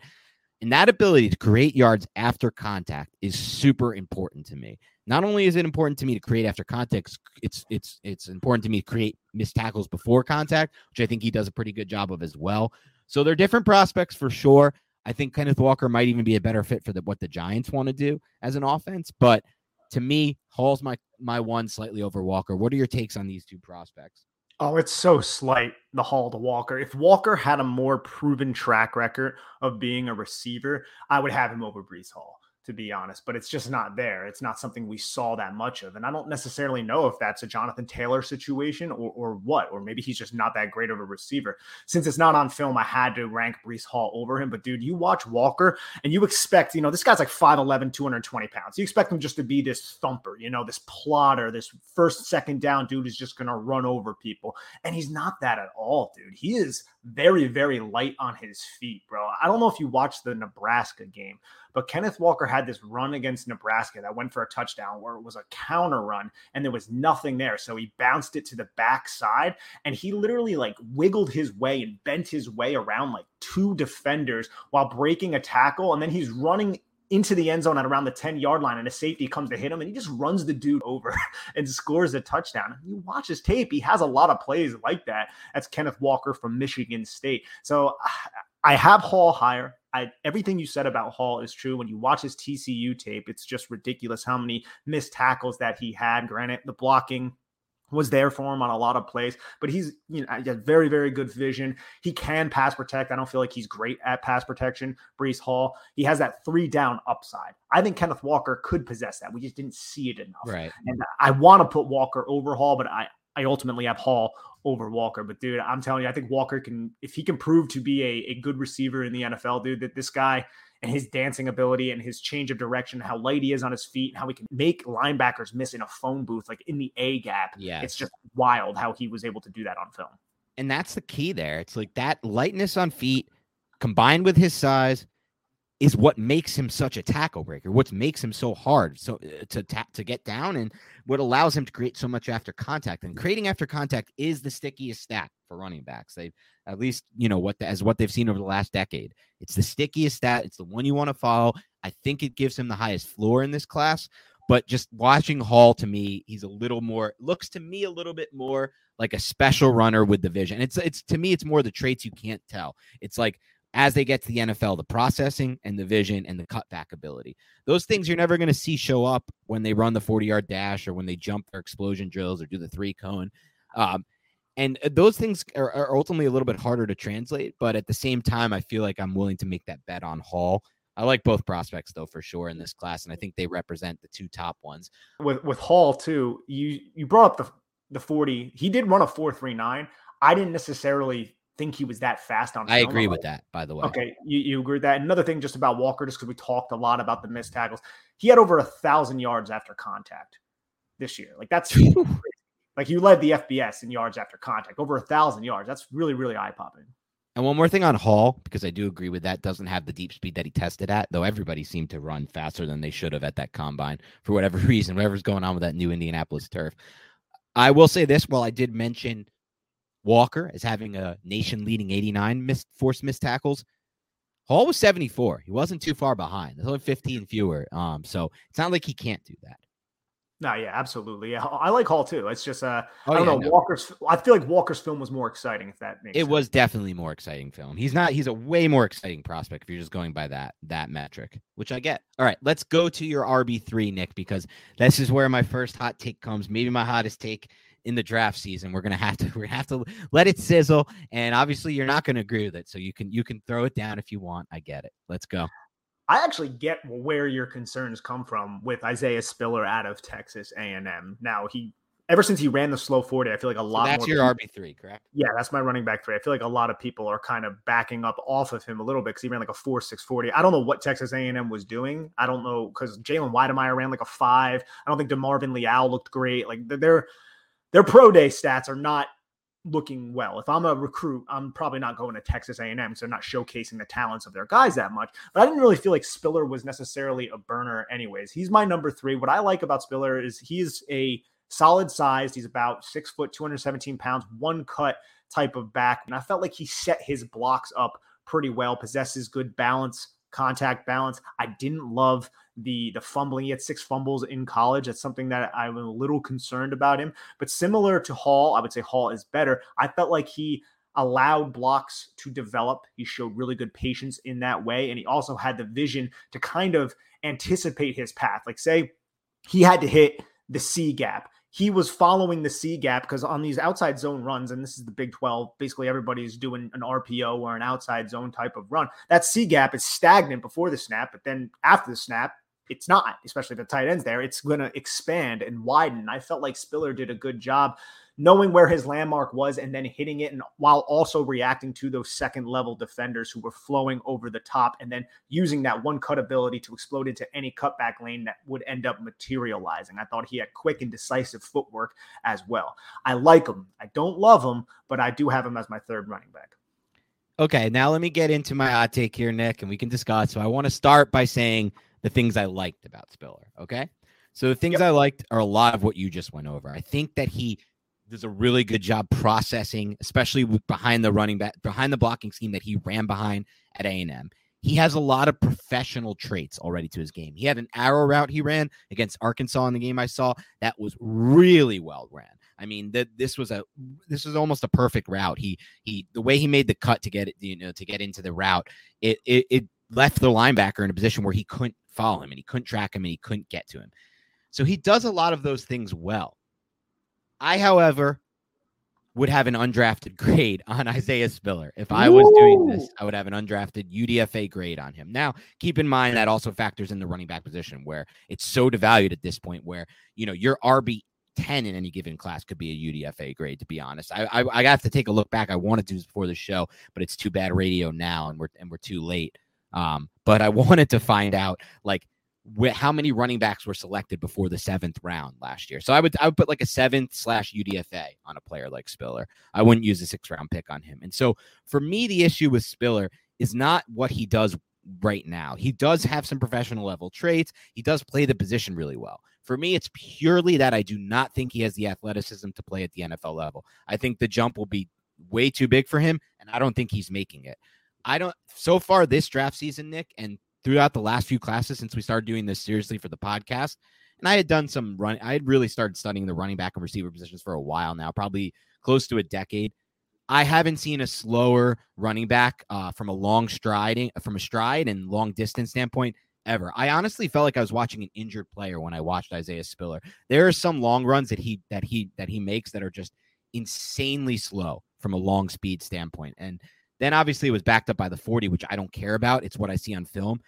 And that ability to create yards after contact is super important to me. Not only is it important to me to create after contact, it's it's it's important to me to create missed tackles before contact, which I think he does a pretty good job of as well. So they're different prospects for sure. I think Kenneth Walker might even be a better fit for the, what the Giants want to do as an offense. But to me, Hall's my my one slightly over Walker. What are your takes on these two prospects? Oh, it's so slight, the Hall to Walker. If Walker had a more proven track record of being a receiver, I would have him over Breece Hall to be honest, but it's just not there. It's not something we saw that much of. And I don't necessarily know if that's a Jonathan Taylor situation or, or what, or maybe he's just not that great of a receiver. Since it's not on film, I had to rank Breece Hall over him. But dude, you watch Walker and you expect, you know, this guy's like 5'11, 220 pounds. You expect him just to be this thumper, you know, this plotter, this first, second down dude is just going to run over people. And he's not that at all, dude. He is very, very light on his feet, bro. I don't know if you watched the Nebraska game, but Kenneth Walker had this run against Nebraska that went for a touchdown where it was a counter run and there was nothing there. So he bounced it to the backside and he literally like wiggled his way and bent his way around like two defenders while breaking a tackle. And then he's running into the end zone at around the 10 yard line and a safety comes to hit him and he just runs the dude over and scores a touchdown. You watch his tape, he has a lot of plays like that. That's Kenneth Walker from Michigan State. So I have Hall higher. I, everything you said about Hall is true. When you watch his TCU tape, it's just ridiculous how many missed tackles that he had. Granted, the blocking was there for him on a lot of plays, but he's you know he has very very good vision. He can pass protect. I don't feel like he's great at pass protection. Breece Hall, he has that three down upside. I think Kenneth Walker could possess that. We just didn't see it enough. Right. And I want to put Walker over Hall, but I I ultimately have Hall over Walker. But dude, I'm telling you, I think Walker can if he can prove to be a, a good receiver in the NFL, dude, that this guy and his dancing ability and his change of direction, how light he is on his feet, and how he can make linebackers miss in a phone booth, like in the A gap. Yeah. It's just wild how he was able to do that on film. And that's the key there. It's like that lightness on feet combined with his size is what makes him such a tackle breaker. What makes him so hard so uh, to tap to get down, and what allows him to create so much after contact. And creating after contact is the stickiest stat for running backs. They at least you know what the, as what they've seen over the last decade. It's the stickiest stat. It's the one you want to follow. I think it gives him the highest floor in this class. But just watching Hall to me, he's a little more looks to me a little bit more like a special runner with the vision. It's it's to me, it's more the traits you can't tell. It's like as they get to the NFL, the processing and the vision and the cutback ability. Those things you're never going to see show up when they run the 40 yard dash or when they jump their explosion drills or do the three cone. Um, and uh, those things are, are, ultimately a little bit harder to translate. But at the same time, I feel like I'm willing to make that bet on Hall. I like both prospects though for sure in this class, and I think they represent the two top ones. With with Hall too, you you brought up the the 40. He did run a 4.39. I didn't necessarily think he was that fast on. I agree with that, by the way. Okay, you, you agree with that. Another thing, just about Walker, just because we talked a lot about the missed tackles, he had over a thousand yards after contact this year. Like that's like you led the FBS in yards after contact, over a thousand yards. That's really really eye popping. And one more thing on Hall, because I do agree with that, doesn't have the deep speed that he tested at, though everybody seemed to run faster than they should have at that combine for whatever reason, whatever's going on with that new Indianapolis turf. I will say this while I did mention Walker as having a nation leading 89 missed, forced missed tackles. Hall was 74. He wasn't too far behind. There's only 15 fewer. Um, so it's not like he can't do that. No, yeah, absolutely. Yeah, I like Hall too. It's just uh, Oh, I don't yeah, know. no. Walker's. I feel like Walker's film was more exciting. If that makes It sense. was definitely more exciting film. He's not. He's a way more exciting prospect if you're just going by that that metric, which I get. All right, let's go to your RB three, Nick, because this is where my first hot take comes. Maybe my hottest take in the draft season. We're gonna have to. We're gonna have to let it sizzle, and obviously you're not gonna agree with it, so you can you can throw it down if you want. I get it. Let's go. I actually get where your concerns come from with Isaiah Spiller out of Texas A&M. Now he, ever since he ran the slow forty, I feel like a So lot. that's more your RB three, correct? Yeah, that's my running back three. I feel like a lot of people are kind of backing up off of him a little bit because he ran like a four six forty. I don't know what Texas A and M was doing. I don't know because Jalen Wydermyer ran like a five. I don't think Demarvin Leal looked great. Like th- their pro day stats are not looking well. If I'm a recruit, I'm probably not going to Texas A and M because they're not showcasing the talents of their guys that much. But I didn't really feel like Spiller was necessarily a burner, anyways. He's my number three. What I like about Spiller is he's a solid sized. He's about six foot, 217 pounds, one cut type of back. And I felt like he set his blocks up pretty well, possesses good balance, contact balance. I didn't love the the fumbling. He had six fumbles in college. That's something that I'm a little concerned about him. But similar to Hall, I would say Hall is better. I felt like he allowed blocks to develop. He showed really good patience in that way. And he also had the vision to kind of anticipate his path. Like, say, he had to hit the C gap. He was following the C gap because on these outside zone runs, and this is the Big 12, basically everybody's doing an RPO or an outside zone type of run. That C gap is stagnant before the snap, but then after the snap, it's not, especially the tight end's there. It's going to expand and widen. I felt like Spiller did a good job knowing where his landmark was and then hitting it and while also reacting to those second level defenders who were flowing over the top and then using that one cut ability to explode into any cutback lane that would end up materializing. I thought he had quick and decisive footwork as well. I like him. I don't love him, but I do have him as my third running back. Okay, now let me get into my hot take here, Nick, and we can discuss. So I want to start by saying the things I liked about Spiller. Okay. So the things Yep. I liked are a lot of what you just went over. I think that he does a really good job processing, especially behind the running back, behind the blocking scheme that he ran behind at A&M. He has a lot of professional traits already to his game. He had an arrow route he ran against Arkansas in the game I saw that was really well ran. I mean, that this was a this was almost a perfect route. He he the way he made the cut to get it, you know, to get into the route, it it, it left the linebacker in a position where he couldn't follow him and he couldn't track him and he couldn't get to him. So he does a lot of those things well. I, however, would have an undrafted grade on Isaiah Spiller. If I was doing this, I would have an undrafted UDFA grade on him. Now, keep in mind that also factors in the running back position where it's so devalued at this point where, you know, your RB 10 in any given class could be a UDFA grade, to be honest. I, I, I have to take a look back. I wanted to do this before the show, but it's too bad radio now and we're, and we're too late. Um, but I wanted to find out like wh- how many running backs were selected before the seventh round last year. So I would I would put like a seventh slash UDFA on a player like Spiller. I wouldn't use a six round pick on him. And so for me, the issue with Spiller is not what he does right now. He does have some professional level traits. He does play the position really well. For me, it's purely that I do not think he has the athleticism to play at the NFL level. I think the jump will be way too big for him, and I don't think he's making it. I don't so far this draft season, Nick, and throughout the last few classes since we started doing this seriously for the podcast. And I had done some run, I had really started studying the running back and receiver positions for a while now, probably close to a decade. I haven't seen a slower running back uh, from a long striding, from a stride and long distance standpoint ever. I honestly felt like I was watching an injured player when I watched Isaiah Spiller. There are some long runs that he that he that he makes that are just insanely slow from a long speed standpoint. And then obviously it was backed up by the 40, which I don't care about. It's what I see on film.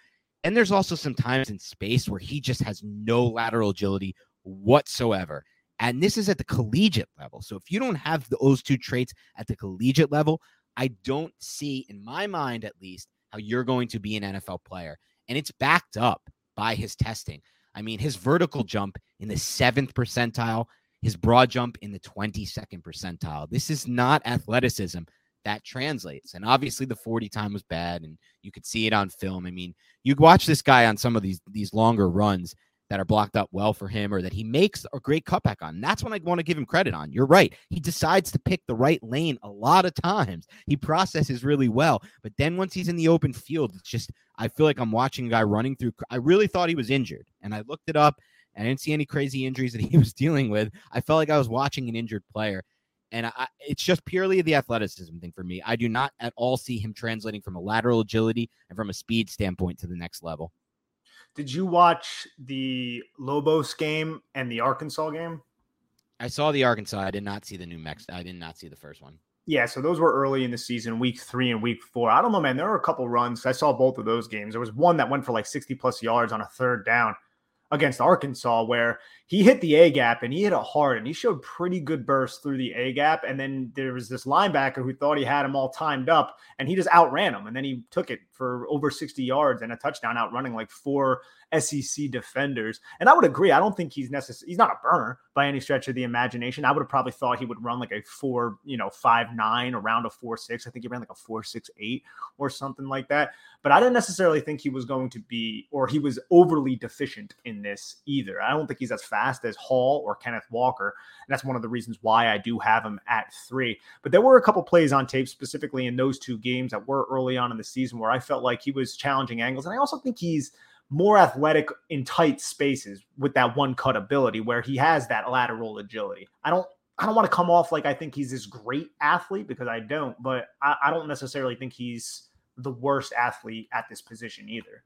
And there's also some times in space where he just has no lateral agility whatsoever. And this is at the collegiate level. So if you don't have those two traits at the collegiate level, I don't see, in my mind at least, how you're going to be an NFL player. And it's backed up by his testing. I mean, his vertical jump in the seventh percentile, his broad jump in the 22nd percentile. This is not athleticism that translates. And obviously the 40 time was bad and you could see it on film. I mean, you watch this guy on some of these these longer runs that are blocked up well for him or that he makes a great cutback on. That's when I want to give him credit on. You're right. He decides to pick the right lane a lot of times. He processes really well. But then once he's in the open field, it's just, I feel like I'm watching a guy running through. I really thought he was injured. And I looked it up and I didn't see any crazy injuries that he was dealing with. I felt like I was watching an injured player. And I, it's just purely the athleticism thing for me. I do not at all see him translating from a lateral agility and from a speed standpoint to the next level. Did you watch the Lobos game and the Arkansas game? I saw the Arkansas. I did not see the New Mexico. I did not see the first one. Yeah, so those were early in the season, week three and week four. I don't know, man. There were a couple runs. I saw both of those games. There was one that went for like 60 plus yards on a third down against Arkansas where he hit the A gap and he hit it hard and he showed pretty good burst through the A gap. And then there was this linebacker who thought he had him all timed up and he just outran him. And then he took it for over 60 yards and a touchdown, outrunning like four SEC defenders. And I would agree. I don't think he's necessary. He's not a burner by any stretch of the imagination. I would have probably thought he would run like a four, you know, five nine around a four six. I think he ran like a four six eight or something like that. But I didn't necessarily think he was going to be, or he was overly deficient in this either. I don't think he's as fast as Hall or Kenneth Walker. And that's one of the reasons why I do have him at three. But there were a couple plays on tape, specifically in those two games that were early on in the season, where I felt like he was challenging angles. And I also think he's more athletic in tight spaces with that one cut ability where he has that lateral agility. I don't I don't want to come off like I think he's this great athlete because I don't, but I, I don't necessarily think he's the worst athlete at this position either.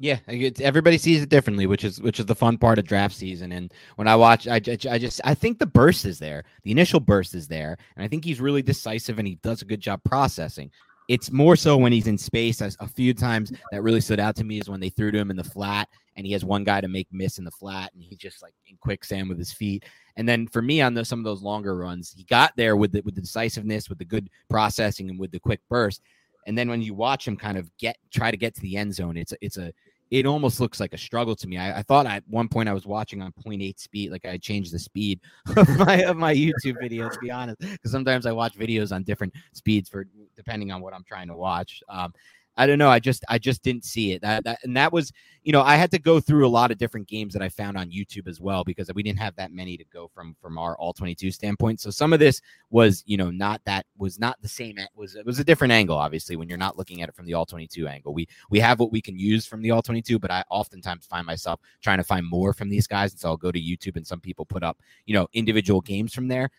Yeah, everybody sees it differently, which is which is the fun part of draft season. And when I watch, I, I, just I think the burst is there, the initial burst is there, and I think he's really decisive and he does a good job processing. It's more so when he's in space. A few times that really stood out to me is when they threw to him in the flat and he has one guy to make miss in the flat and he's just like in quicksand with his feet. And then for me on the, some of those longer runs, he got there with the, with the decisiveness, with the good processing, and with the quick burst. And then when you watch him kind of get try to get to the end zone, it's a, it's a it almost looks like a struggle to me. I, I, thought at one point I was watching on 0.8 speed, like I changed the speed of my of my YouTube video to be honest, because sometimes I watch videos on different speeds for depending on what I'm trying to watch. Um, I don't know. I just I just didn't see it. That, that and that was, you know, I had to go through a lot of different games that I found on YouTube as well because we didn't have that many to go from from our all 22 standpoint. So some of this was, you know, not that was not the same was it was a different angle obviously when you're not looking at it from the all 22 angle. We we have what we can use from the all 22, but I oftentimes find myself trying to find more from these guys and so I'll go to YouTube and some people put up, you know, individual games from there.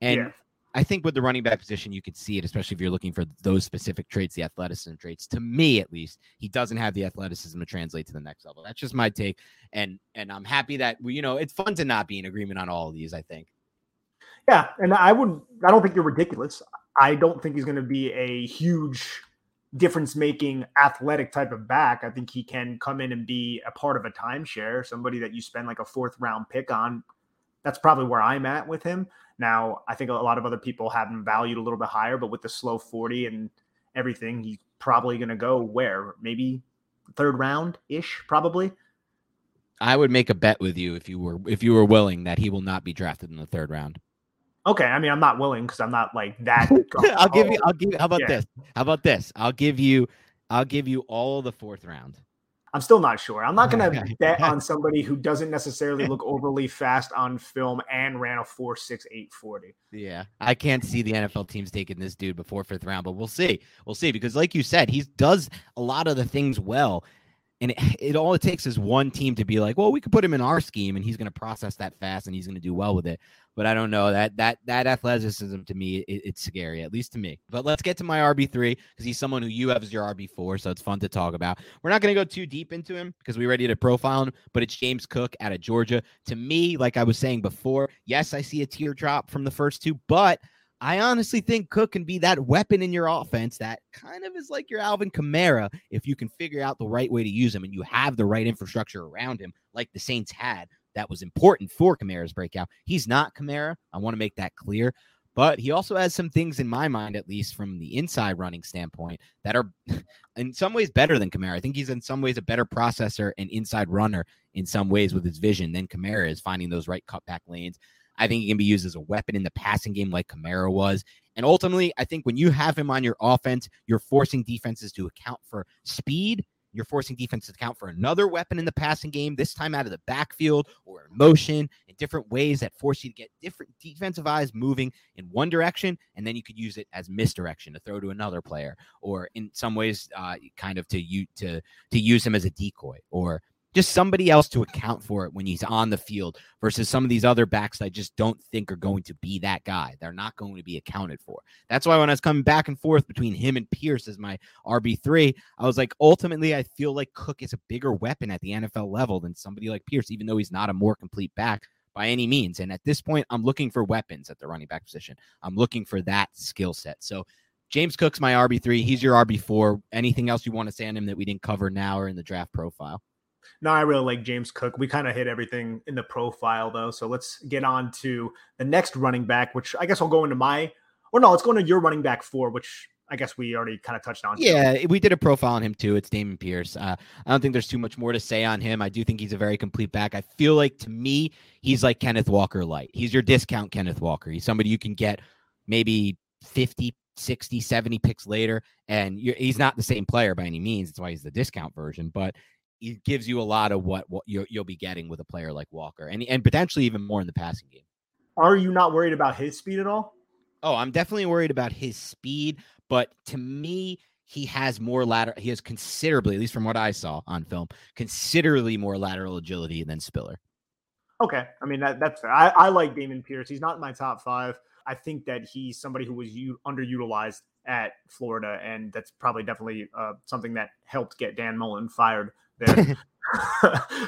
And yeah. I think with the running back position, you could see it, especially if you're looking for those specific traits, the athleticism traits. To me, at least, he doesn't have the athleticism to translate to the next level. That's just my take, and and I'm happy that we, you know, it's fun to not be in agreement on all of these. I think. Yeah, and I would. I don't think you're ridiculous. I don't think he's going to be a huge difference making athletic type of back. I think he can come in and be a part of a timeshare, somebody that you spend like a fourth round pick on. That's probably where I'm at with him. Now, I think a lot of other people have him valued a little bit higher, but with the slow 40 and everything, he's probably going to go where? Maybe third round ish, probably. I would make a bet with you if you were if you were willing that he will not be drafted in the third round. Okay, I mean I'm not willing because I'm not like that. I'll give you. I'll give. You, how about yeah. this? How about this? I'll give you. I'll give you all the fourth round. I'm still not sure. I'm not going to bet on somebody who doesn't necessarily look overly fast on film and ran a 4 6 8 40. Yeah. I can't see the NFL teams taking this dude before fifth round, but we'll see. We'll see because, like you said, he does a lot of the things well. And it, it all it takes is one team to be like, well, we could put him in our scheme and he's going to process that fast and he's going to do well with it. But I don't know that that that athleticism to me, it, it's scary, at least to me. But let's get to my RB three because he's someone who you have as your RB four, so it's fun to talk about. We're not going to go too deep into him because we're ready to profile him. But it's James Cook out of Georgia. To me, like I was saying before, yes, I see a teardrop from the first two, but I honestly think Cook can be that weapon in your offense that kind of is like your Alvin Kamara if you can figure out the right way to use him and you have the right infrastructure around him, like the Saints had. That was important for Kamara's breakout. He's not Kamara. I want to make that clear. But he also has some things in my mind, at least from the inside running standpoint, that are in some ways better than Kamara. I think he's in some ways a better processor and inside runner in some ways with his vision than Kamara is finding those right cutback lanes. I think he can be used as a weapon in the passing game like Kamara was. And ultimately, I think when you have him on your offense, you're forcing defenses to account for speed You're forcing defenses to account for another weapon in the passing game, this time out of the backfield or in motion in different ways that force you to get different defensive eyes moving in one direction. And then you could use it as misdirection to throw to another player, or in some ways, uh, kind of to you to to use him as a decoy or just somebody else to account for it when he's on the field versus some of these other backs that I just don't think are going to be that guy. They're not going to be accounted for. That's why when I was coming back and forth between him and Pierce as my RB3, I was like, ultimately, I feel like Cook is a bigger weapon at the NFL level than somebody like Pierce, even though he's not a more complete back by any means. And at this point, I'm looking for weapons at the running back position. I'm looking for that skill set. So James Cook's my RB3. He's your RB4. Anything else you want to say on him that we didn't cover now or in the draft profile? No, I really like James Cook. We kind of hit everything in the profile though. So let's get on to the next running back, which I guess I'll go into my or no, let's go into your running back four, which I guess we already kind of touched on. Yeah, we did a profile on him too. It's Dameon Pierce. Uh, I don't think there's too much more to say on him. I do think he's a very complete back. I feel like to me, he's like Kenneth Walker light. He's your discount Kenneth Walker. He's somebody you can get maybe 50, 60, 70 picks later. And he's not the same player by any means. That's why he's the discount version. But it gives you a lot of what, what you'll, you'll be getting with a player like Walker and, and potentially even more in the passing game. Are you not worried about his speed at all? Oh, I'm definitely worried about his speed, but to me, he has more lateral. He has considerably, at least from what I saw on film, considerably more lateral agility than Spiller. Okay, I mean that that's fair. I, I like Dameon Pierce. He's not in my top five. I think that he's somebody who was u- underutilized at Florida, and that's probably definitely uh, something that helped get Dan Mullen fired there.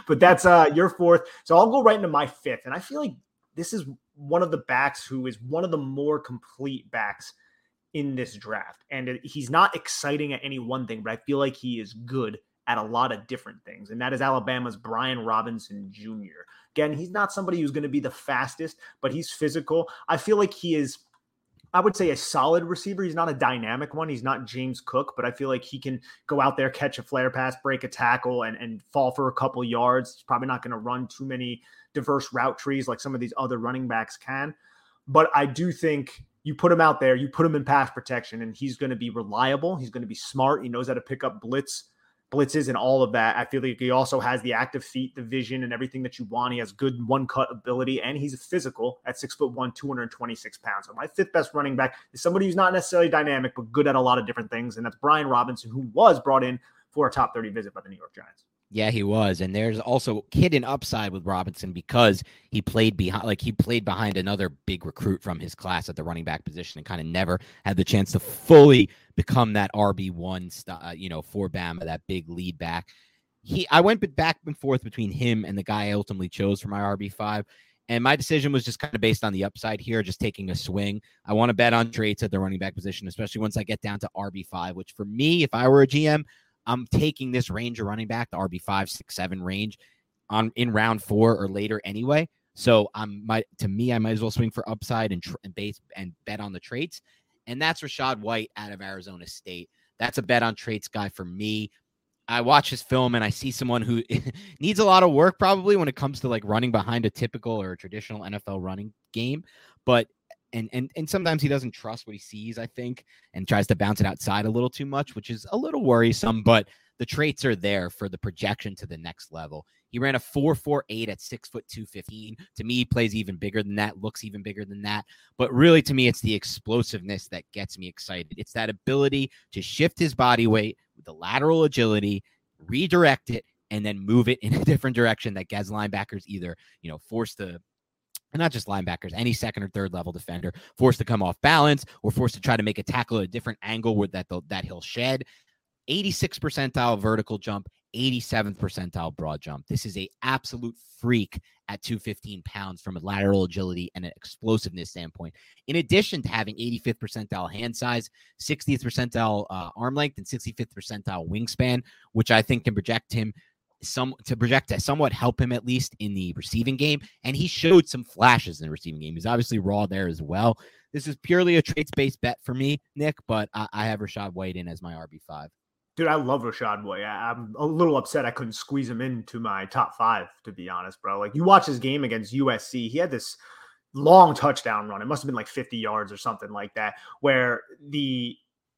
but that's uh your fourth. So I'll go right into my fifth. And I feel like this is one of the backs who is one of the more complete backs in this draft. And he's not exciting at any one thing, but I feel like he is good at a lot of different things. And that is Alabama's Brian Robinson Jr. Again, he's not somebody who's going to be the fastest, but he's physical. I feel like he is I would say a solid receiver. He's not a dynamic one. He's not James Cook, but I feel like he can go out there, catch a flare pass, break a tackle, and, and fall for a couple yards. He's probably not going to run too many diverse route trees like some of these other running backs can. But I do think you put him out there, you put him in pass protection, and he's going to be reliable. He's going to be smart. He knows how to pick up blitz blitzes and all of that. I feel like he also has the active feet, the vision, and everything that you want. He has good one cut ability, and he's physical at six foot one, 226 pounds. So my fifth best running back is somebody who's not necessarily dynamic, but good at a lot of different things. And that's Brian Robinson, who was brought in for a top 30 visit by the New York Giants. Yeah, he was. And there's also hidden upside with Robinson because he played behind like he played behind another big recruit from his class at the running back position and kind of never had the chance to fully become that RB1 st- uh, you know, for Bama, that big lead back. He I went back and forth between him and the guy I ultimately chose for my RB5. And my decision was just kind of based on the upside here, just taking a swing. I want to bet on traits at the running back position, especially once I get down to RB5, which for me, if I were a GM, I'm taking this range of running back, the RB five, six, seven range, on in round four or later anyway. So I'm my to me, I might as well swing for upside and, tr- and base and bet on the traits. And that's Rachaad White out of Arizona State. That's a bet on traits guy for me. I watch his film and I see someone who needs a lot of work probably when it comes to like running behind a typical or a traditional NFL running game, but and and and sometimes he doesn't trust what he sees, I think, and tries to bounce it outside a little too much, which is a little worrisome, but the traits are there for the projection to the next level. He ran a 4.48 at six foot 215. To me, he plays even bigger than that, looks even bigger than that. But really, to me, it's the explosiveness that gets me excited. It's that ability to shift his body weight with the lateral agility, redirect it, and then move it in a different direction that gets linebackers either, you know, forced to not just linebackers, any second or third level defender, forced to come off balance or forced to try to make a tackle at a different angle where that that he'll shed. 86 percentile vertical jump, 87th percentile broad jump. This is a absolute freak at 215 pounds from a lateral agility and an explosiveness standpoint. In addition to having 85th percentile hand size, 60th percentile uh, arm length, and 65th percentile wingspan, which I think can project him some to project to somewhat help him at least in the receiving game. And he showed some flashes in the receiving game. He's obviously raw there as well. This is purely a traits based bet for me, Nick, but I, I have Rachaad White in as my RB5. Dude, I love Rachaad White. I, I'm a little upset I couldn't squeeze him into my top five, to be honest, bro. Like you watch his game against USC, he had this long touchdown run. It must have been like 50 yards or something like that, where the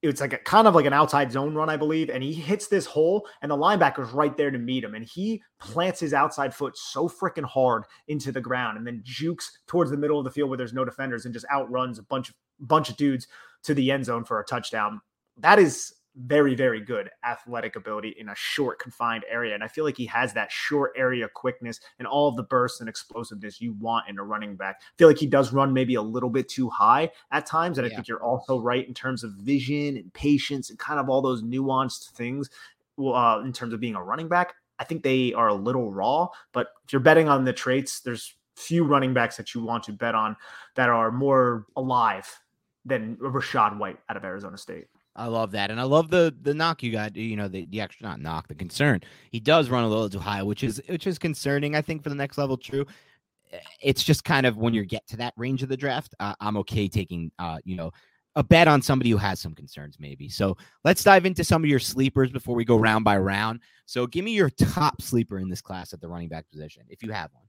it's like a kind of like an outside zone run, I believe, and he hits this hole, and the linebacker's right there to meet him, and he plants his outside foot so freaking hard into the ground, and then jukes towards the middle of the field where there's no defenders, and just outruns a bunch of bunch of dudes to the end zone for a touchdown. That is very, very good athletic ability in a short, confined area. And I feel like he has that short area quickness and all of the bursts and explosiveness you want in a running back. I feel like he does run maybe a little bit too high at times. And I think you're also right in terms of vision and patience and kind of all those nuanced things uh, in terms of being a running back. I think they are a little raw, but if you're betting on the traits, there's few running backs that you want to bet on that are more alive than Rachaad White out of Arizona State. I love that, and I love the the knock you got. You know, the, the extra not knock, the concern. He does run a little too high, which is which is concerning. I think for the next level, true. Eh, it's just kind of when you get to that range of the draft, uh, I'm okay taking, uh, you know, a bet on somebody who has some concerns, maybe. So let's dive into some of your sleepers before we go round by round. So give me your top sleeper in this class at the running back position, if you have one.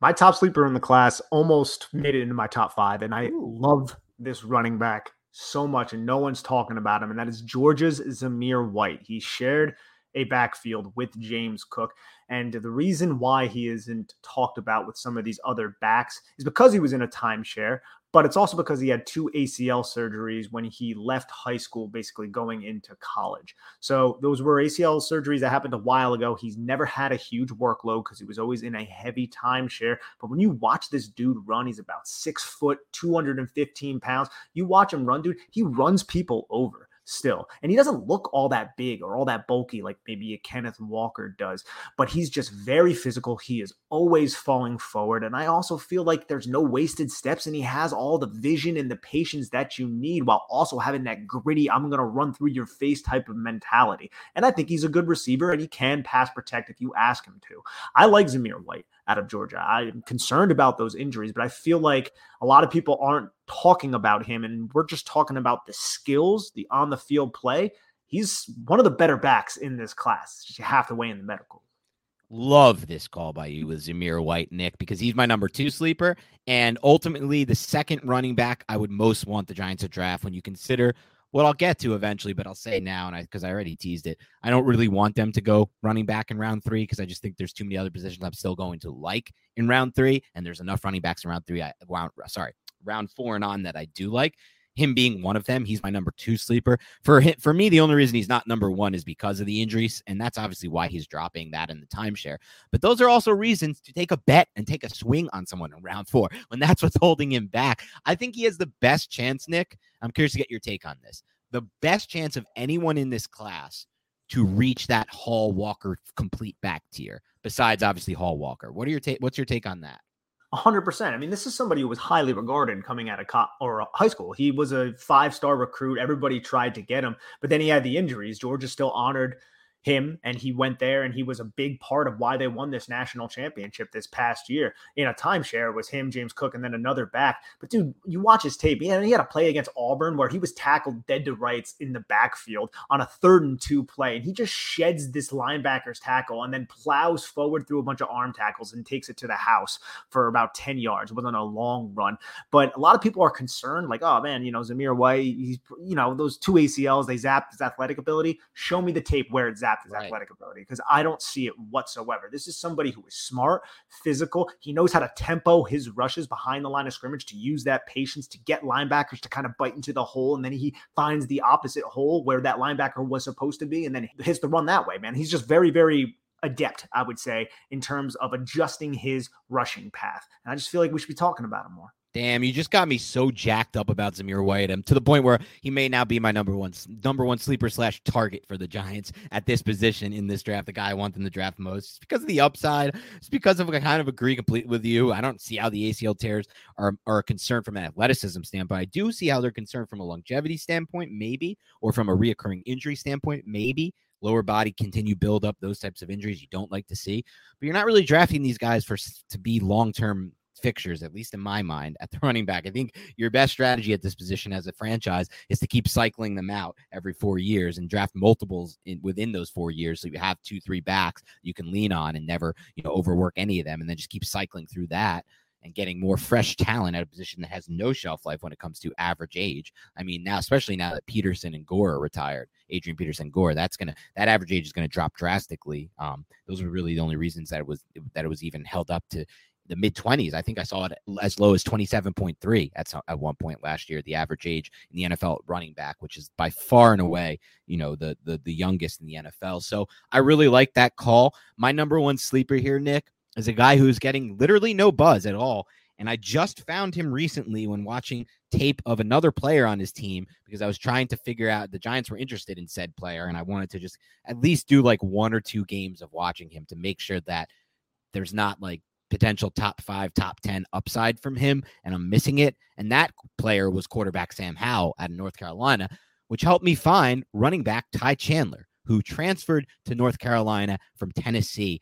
My top sleeper in the class almost made it into my top five, and I love this running back so much, and no one's talking about him, and that is Georgia's Zamir White. He shared a backfield with James Cook. And the reason why he isn't talked about with some of these other backs is because he was in a timeshare, but it's also because he had two ACL surgeries when he left high school, basically going into college. So those were ACL surgeries that happened a while ago. He's never had a huge workload because he was always in a heavy timeshare. But when you watch this dude run, he's about six foot, 215 pounds. You watch him run, dude, he runs people over still. And he doesn't look all that big or all that bulky like maybe a Kenneth Walker does, but he's just very physical. He is always falling forward. And I also feel like there's no wasted steps and he has all the vision and the patience that you need while also having that gritty, I'm going to run through your face type of mentality. And I think he's a good receiver and he can pass protect if you ask him to. I like Zamir White out of Georgia. I'm concerned about those injuries, but I feel like a lot of people aren't talking about him, and we're just talking about the skills, the on the field play. He's one of the better backs in this class. You have to in the medical. Love this call by you with Zamir White, Nick, because he's my number two sleeper. And ultimately, the second running back I would most want the Giants to draft when you consider what I'll get to eventually, but I'll say now, and I because I already teased it, I don't really want them to go running back in round three because I just think there's too many other positions I'm still going to like in round three, and there's enough running backs in round three. I round sorry, round four and on that I do like him being one of them. He's my number two sleeper. For him, for me, the only reason he's not number one is because of the injuries, and that's obviously why he's dropping that in the timeshare. But those are also reasons to take a bet and take a swing on someone in round four when that's what's holding him back. I think he has the best chance, Nick. I'm curious to get your take on this. The best chance of anyone in this class to reach that Hall Walker complete back tier, besides obviously Hall Walker. What are your take? What's your take on that? Hundred percent. I mean, this is somebody who was highly regarded coming out of co- or uh, high school. He was a five star recruit. Everybody tried to get him, but then he had the injuries. Georgia still honored him and he went there and he was a big part of why they won this national championship this past year. In a timeshare was him james cook and then another back. But dude you watch his tape. Yeah he had a play against auburn where he was tackled dead to rights in the backfield on a third and two play and he just sheds this linebacker's tackle and then plows forward through a bunch of arm tackles and takes it to the house for about 10 yards. It wasn't a long run. But a lot of people are concerned like oh man you know zamir white he's you know those two acls they zapped his athletic ability. Show me the tape where it's zapped his right. athletic ability because I don't see it whatsoever. This is somebody who is smart, physical. He knows how to tempo his rushes behind the line of scrimmage to use that patience to get linebackers to kind of bite into the hole. And then he finds the opposite hole where that linebacker was supposed to be and then hits the run that way, man. He's just very, very adept, I would say, in terms of adjusting his rushing path. And I just feel like we should be talking about him more. Damn, you just got me so jacked up about Zamir White. I'm um, to the point where he may now be my number one number one sleeper slash target for the Giants at this position in this draft. The guy I want them to draft most. It's because of the upside. It's because of I kind of agree completely with you. I don't see how the ACL tears are, are a concern from an athleticism standpoint. I do see how they're concerned from a longevity standpoint, maybe, or from a reoccurring injury standpoint, maybe lower body continue build up those types of injuries you don't like to see but you're not really drafting these guys for to be long-term fixtures, at least in my mind, at the running back. I think your best strategy at this position as a franchise is to keep cycling them out every four years and draft multiples in, within those four years. So you have two, three backs you can lean on and never, you know, overwork any of them and then just keep cycling through that. and getting more fresh talent at a position that has no shelf life when it comes to average age. I mean, now, especially now that Peterson and Gore are retired, Adrian Peterson Gore, that's gonna that average age is gonna drop drastically. Um, those were really the only reasons that it was that it was even held up to the mid 20s. I think I saw it as low as 27.3 at, some, at one point last year, the average age in the NFL running back, which is by far and away, you know, the, the, the youngest in the NFL. So I really like that call. My number one sleeper here, Nick, is a guy who's getting literally no buzz at all. And I just found him recently when watching tape of another player on his team because I was trying to figure out the Giants were interested in said player. And I wanted to just at least do like one or two games of watching him to make sure that there's not like potential top five, top 10 upside from him, and I'm missing it. And that player was quarterback Sam Howell out of North Carolina, which helped me find running back Ty Chandler, who transferred to North Carolina from Tennessee.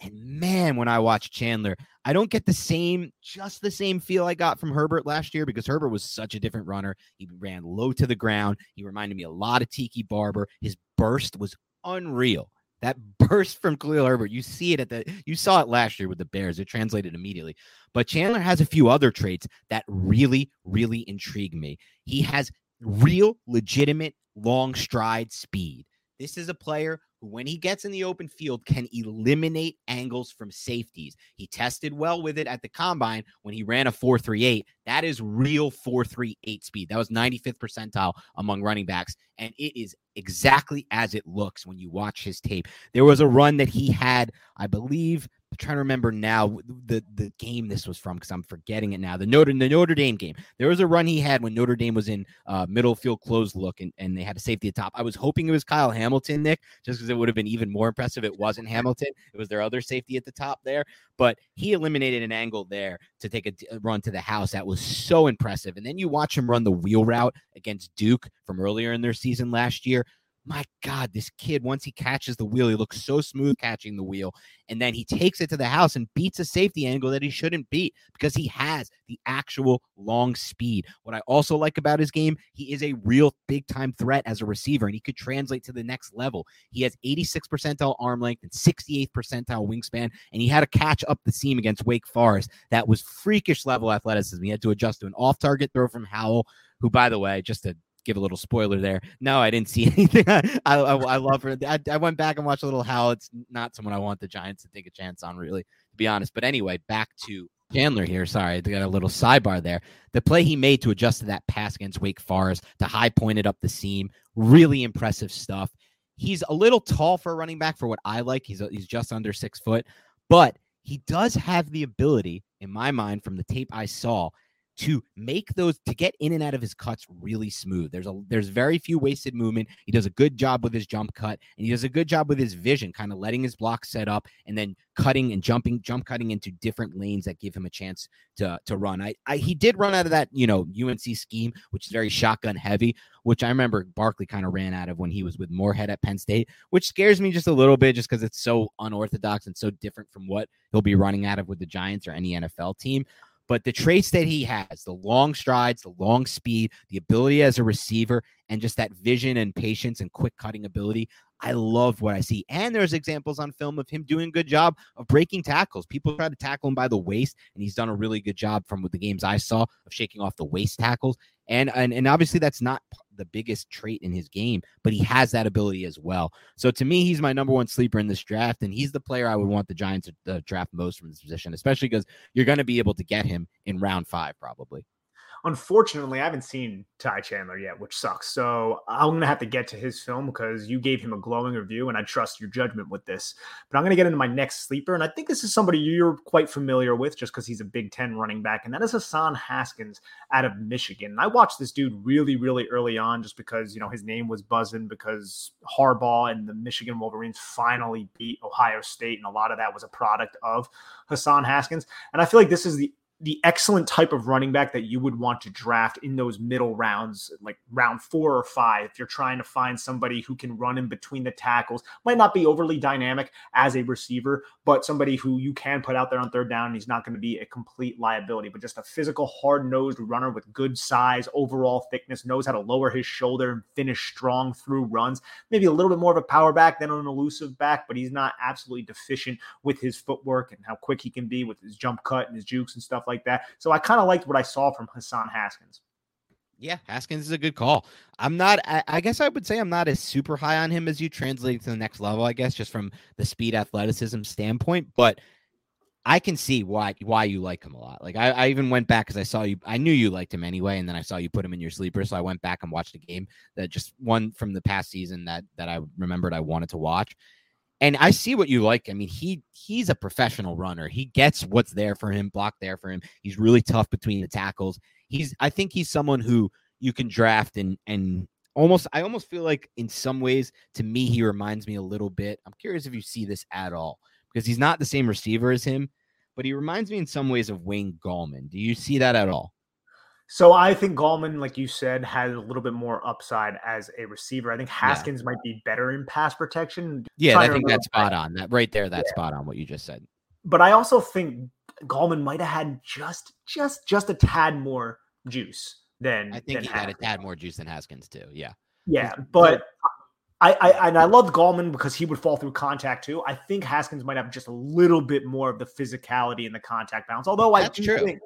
And man, when I watch Chandler, I don't get the same, just the same feel I got from Herbert last year because Herbert was such a different runner. He ran low to the ground. He reminded me a lot of Tiki Barber. His burst was unreal. That burst from Khalil Herbert, you see it at the you saw it last year with the Bears. It translated immediately. But Chandler has a few other traits that really, really intrigue me. He has real, legitimate long stride speed. This is a player who, when he gets in the open field, can eliminate angles from safeties. He tested well with it at the combine when he ran a 4.38. That is real 4.38 speed. That was 95th percentile among running backs. And it is exactly as it looks when you watch his tape. There was a run that he had, I believe, I'm trying to remember now the the game this was from because I'm forgetting it now. The Notre the Notre Dame game. There was a run he had when Notre Dame was in uh, middle field closed look and, and they had a safety at top. I was hoping it was Kyle Hamilton, Nick, just because it would have been even more impressive. It wasn't Hamilton. It was their other safety at the top there, but he eliminated an angle there to take a, a run to the house that was so impressive. And then you watch him run the wheel route against Duke from earlier in their season last year my God, this kid, once he catches the wheel, he looks so smooth catching the wheel. And then he takes it to the house and beats a safety angle that he shouldn't beat because he has the actual long speed. What I also like about his game, he is a real big time threat as a receiver and he could translate to the next level. He has 86 percentile arm length and 68th percentile wingspan. And he had a catch up the seam against Wake Forest that was freakish level athleticism. He had to adjust to an off target throw from Howell, who, by the way, just a give a little spoiler there. No, I didn't see anything. I, I, I love her. I, I, went back and watched a little Howell. It's not someone I want the Giants to take a chance on, really, to be honest. But anyway, back to Chandler here. Sorry, I got a little sidebar there. The play he made to adjust to that pass against Wake Forest, to high pointed up the seam, really impressive stuff. He's a little tall for a running back for what I like. He's a, he's just under six foot, but he does have the ability, in my mind, from the tape I saw, to make those to get in and out of his cuts really smooth. There's a there's very few wasted movement. He does a good job with his jump cut and he does a good job with his vision, kind of letting his block set up and then cutting and jumping, jump cutting into different lanes that give him a chance to to run. I, I he did run out of that, you know, UNC scheme, which is very shotgun heavy, which I remember Barkley kind of ran out of when he was with Moorhead at Penn State, which scares me just a little bit just because it's so unorthodox and so different from what he'll be running out of with the Giants or any NFL team. But the traits that he has, the long strides, the long speed, the ability as a receiver, and just that vision and patience and quick cutting ability, I love what I see. And there's examples on film of him doing a good job of breaking tackles. People try to tackle him by the waist, and he's done a really good job from the games I saw of shaking off the waist tackles. And and, and obviously that's not the biggest trait in his game, but he has that ability as well. So to me, he's my number one sleeper in this draft, and he's the player I would want the Giants to draft most from this position, especially because you're going to be able to get him in round five probably. Unfortunately, I haven't seen Ty Chandler yet, which sucks. So I'm going to have to get to his film because you gave him a glowing review and I trust your judgment with this. But I'm going to get into my next sleeper. And I think this is somebody you're quite familiar with just because he's a Big Ten running back. And that is Hassan Haskins out of Michigan. And I watched this dude really, really early on just because, you know, his name was buzzing because Harbaugh and the Michigan Wolverines finally beat Ohio State. And a lot of that was a product of Hassan Haskins. And I feel like this is the the excellent type of running back that you would want to draft in those middle rounds, like round four or five. If you're trying to find somebody who can run in between the tackles, might not be overly dynamic as a receiver, but somebody who you can put out there on third down. And he's not going to be a complete liability, but just a physical, hard nosed runner with good size, overall thickness, knows how to lower his shoulder and finish strong through runs. Maybe a little bit more of a power back than an elusive back, but he's not absolutely deficient with his footwork and how quick he can be with his jump cut and his jukes and stuff like that. So I kind of liked what I saw from Hassan Haskins. Yeah, Haskins is a good call. I'm not. I, I, guess I would say I'm not as super high on him as you, translating to the next level. I guess just from the speed athleticism standpoint, but I can see why why you like him a lot. Like I, I even went back because I saw you. I knew you liked him anyway, and then I saw you put him in your sleeper. So I went back and watched a game that just one from the past season that that I remembered I wanted to watch. And I see what you like. I mean, he he's a professional runner. He gets what's there for him, block there for him. He's really tough between the tackles. He's I think he's someone who you can draft and and almost I almost feel like in some ways to me he reminds me a little bit. I'm curious if you see this at all because he's not the same receiver as him, but he reminds me in some ways of Wayne Gallman. Do you see that at all? So I think Gallman, like you said, has a little bit more upside as a receiver. I think Haskins yeah. might be better in pass protection. Yeah, I think that's spot on. That right there, that's yeah. spot on what you just said. But I also think Gallman might have had just just just a tad more juice than I think than he Haskins. had a tad more juice than Haskins too. Yeah. Yeah, but I, I and I loved Gallman because he would fall through contact too. I think Haskins might have just a little bit more of the physicality and the contact balance. Although I do true. think,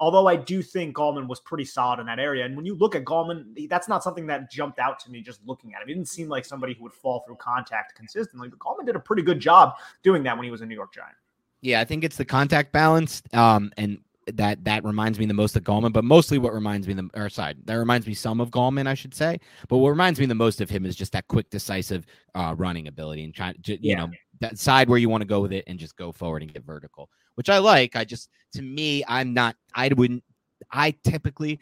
although I do think Gallman was pretty solid in that area. And when you look at Gallman, that's not something that jumped out to me just looking at him. He didn't seem like somebody who would fall through contact consistently. But Gallman did a pretty good job doing that when he was a New York Giant. Yeah, I think it's the contact balance. Um, and that that reminds me the most of Gallman, but mostly what reminds me the or sorry, that reminds me some of Gallman, I should say. But what reminds me the most of him is just that quick, decisive uh, running ability and trying to you yeah. know that side where you want to go with it and just go forward and get vertical, which I like. I just to me, I'm not. I wouldn't. I typically,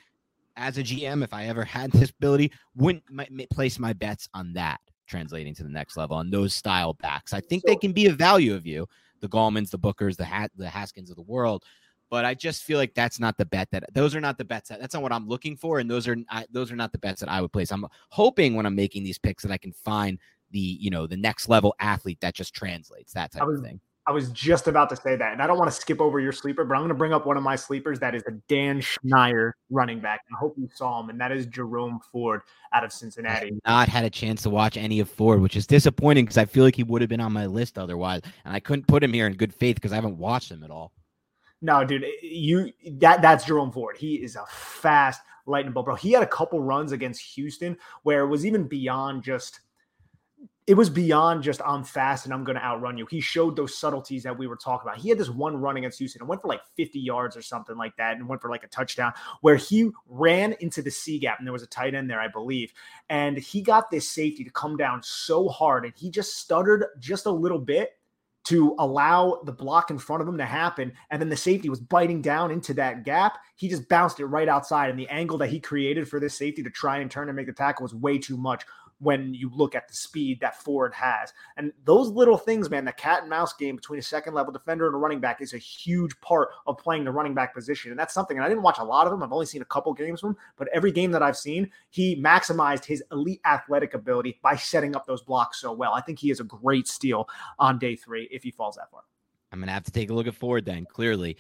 as a GM, if I ever had this ability, wouldn't my, place my bets on that translating to the next level on those style backs. I think so, they can be a value of you. The Gallmans, the Bookers, the Hat, the Haskins of the world but I just feel like that's not the bet that those are not the bets that that's not what I'm looking for, and those are I, those are not the bets that I would place. I'm hoping when I'm making these picks that I can find the you know the next level athlete that just translates that type was, of thing. I was just about to say that, and I don't want to skip over your sleeper, but I'm going to bring up one of my sleepers. That is a Dan Schneider running back. I hope you saw him, and that is Jerome Ford out of Cincinnati. I have not had a chance to watch any of Ford, which is disappointing because I feel like he would have been on my list otherwise, and I couldn't put him here in good faith because I haven't watched him at all. No, dude, you that that's Jerome Ford. He is a fast lightning bolt, bro. He had a couple runs against Houston where it was even beyond just it was beyond just I'm fast and I'm going to outrun you. He showed those subtleties that we were talking about. He had this one run against Houston and went for like 50 yards or something like that and went for like a touchdown where he ran into the C gap and there was a tight end there, I believe. And he got this safety to come down so hard and he just stuttered just a little bit to allow the block in front of him to happen. And then the safety was biting down into that gap. He just bounced it right outside. And the angle that he created for this safety to try and turn and make the tackle was way too much when you look at the speed that Ford has. And those little things, man, the cat and mouse game between a second level defender and a running back is a huge part of playing the running back position. And that's something, and I didn't watch a lot of them. I've only seen a couple games from him, but every game that I've seen, he maximized his elite athletic ability by setting up those blocks so well. I think he is a great steal on day three if he falls that far. I'm going to have to take a look at Ford then, clearly.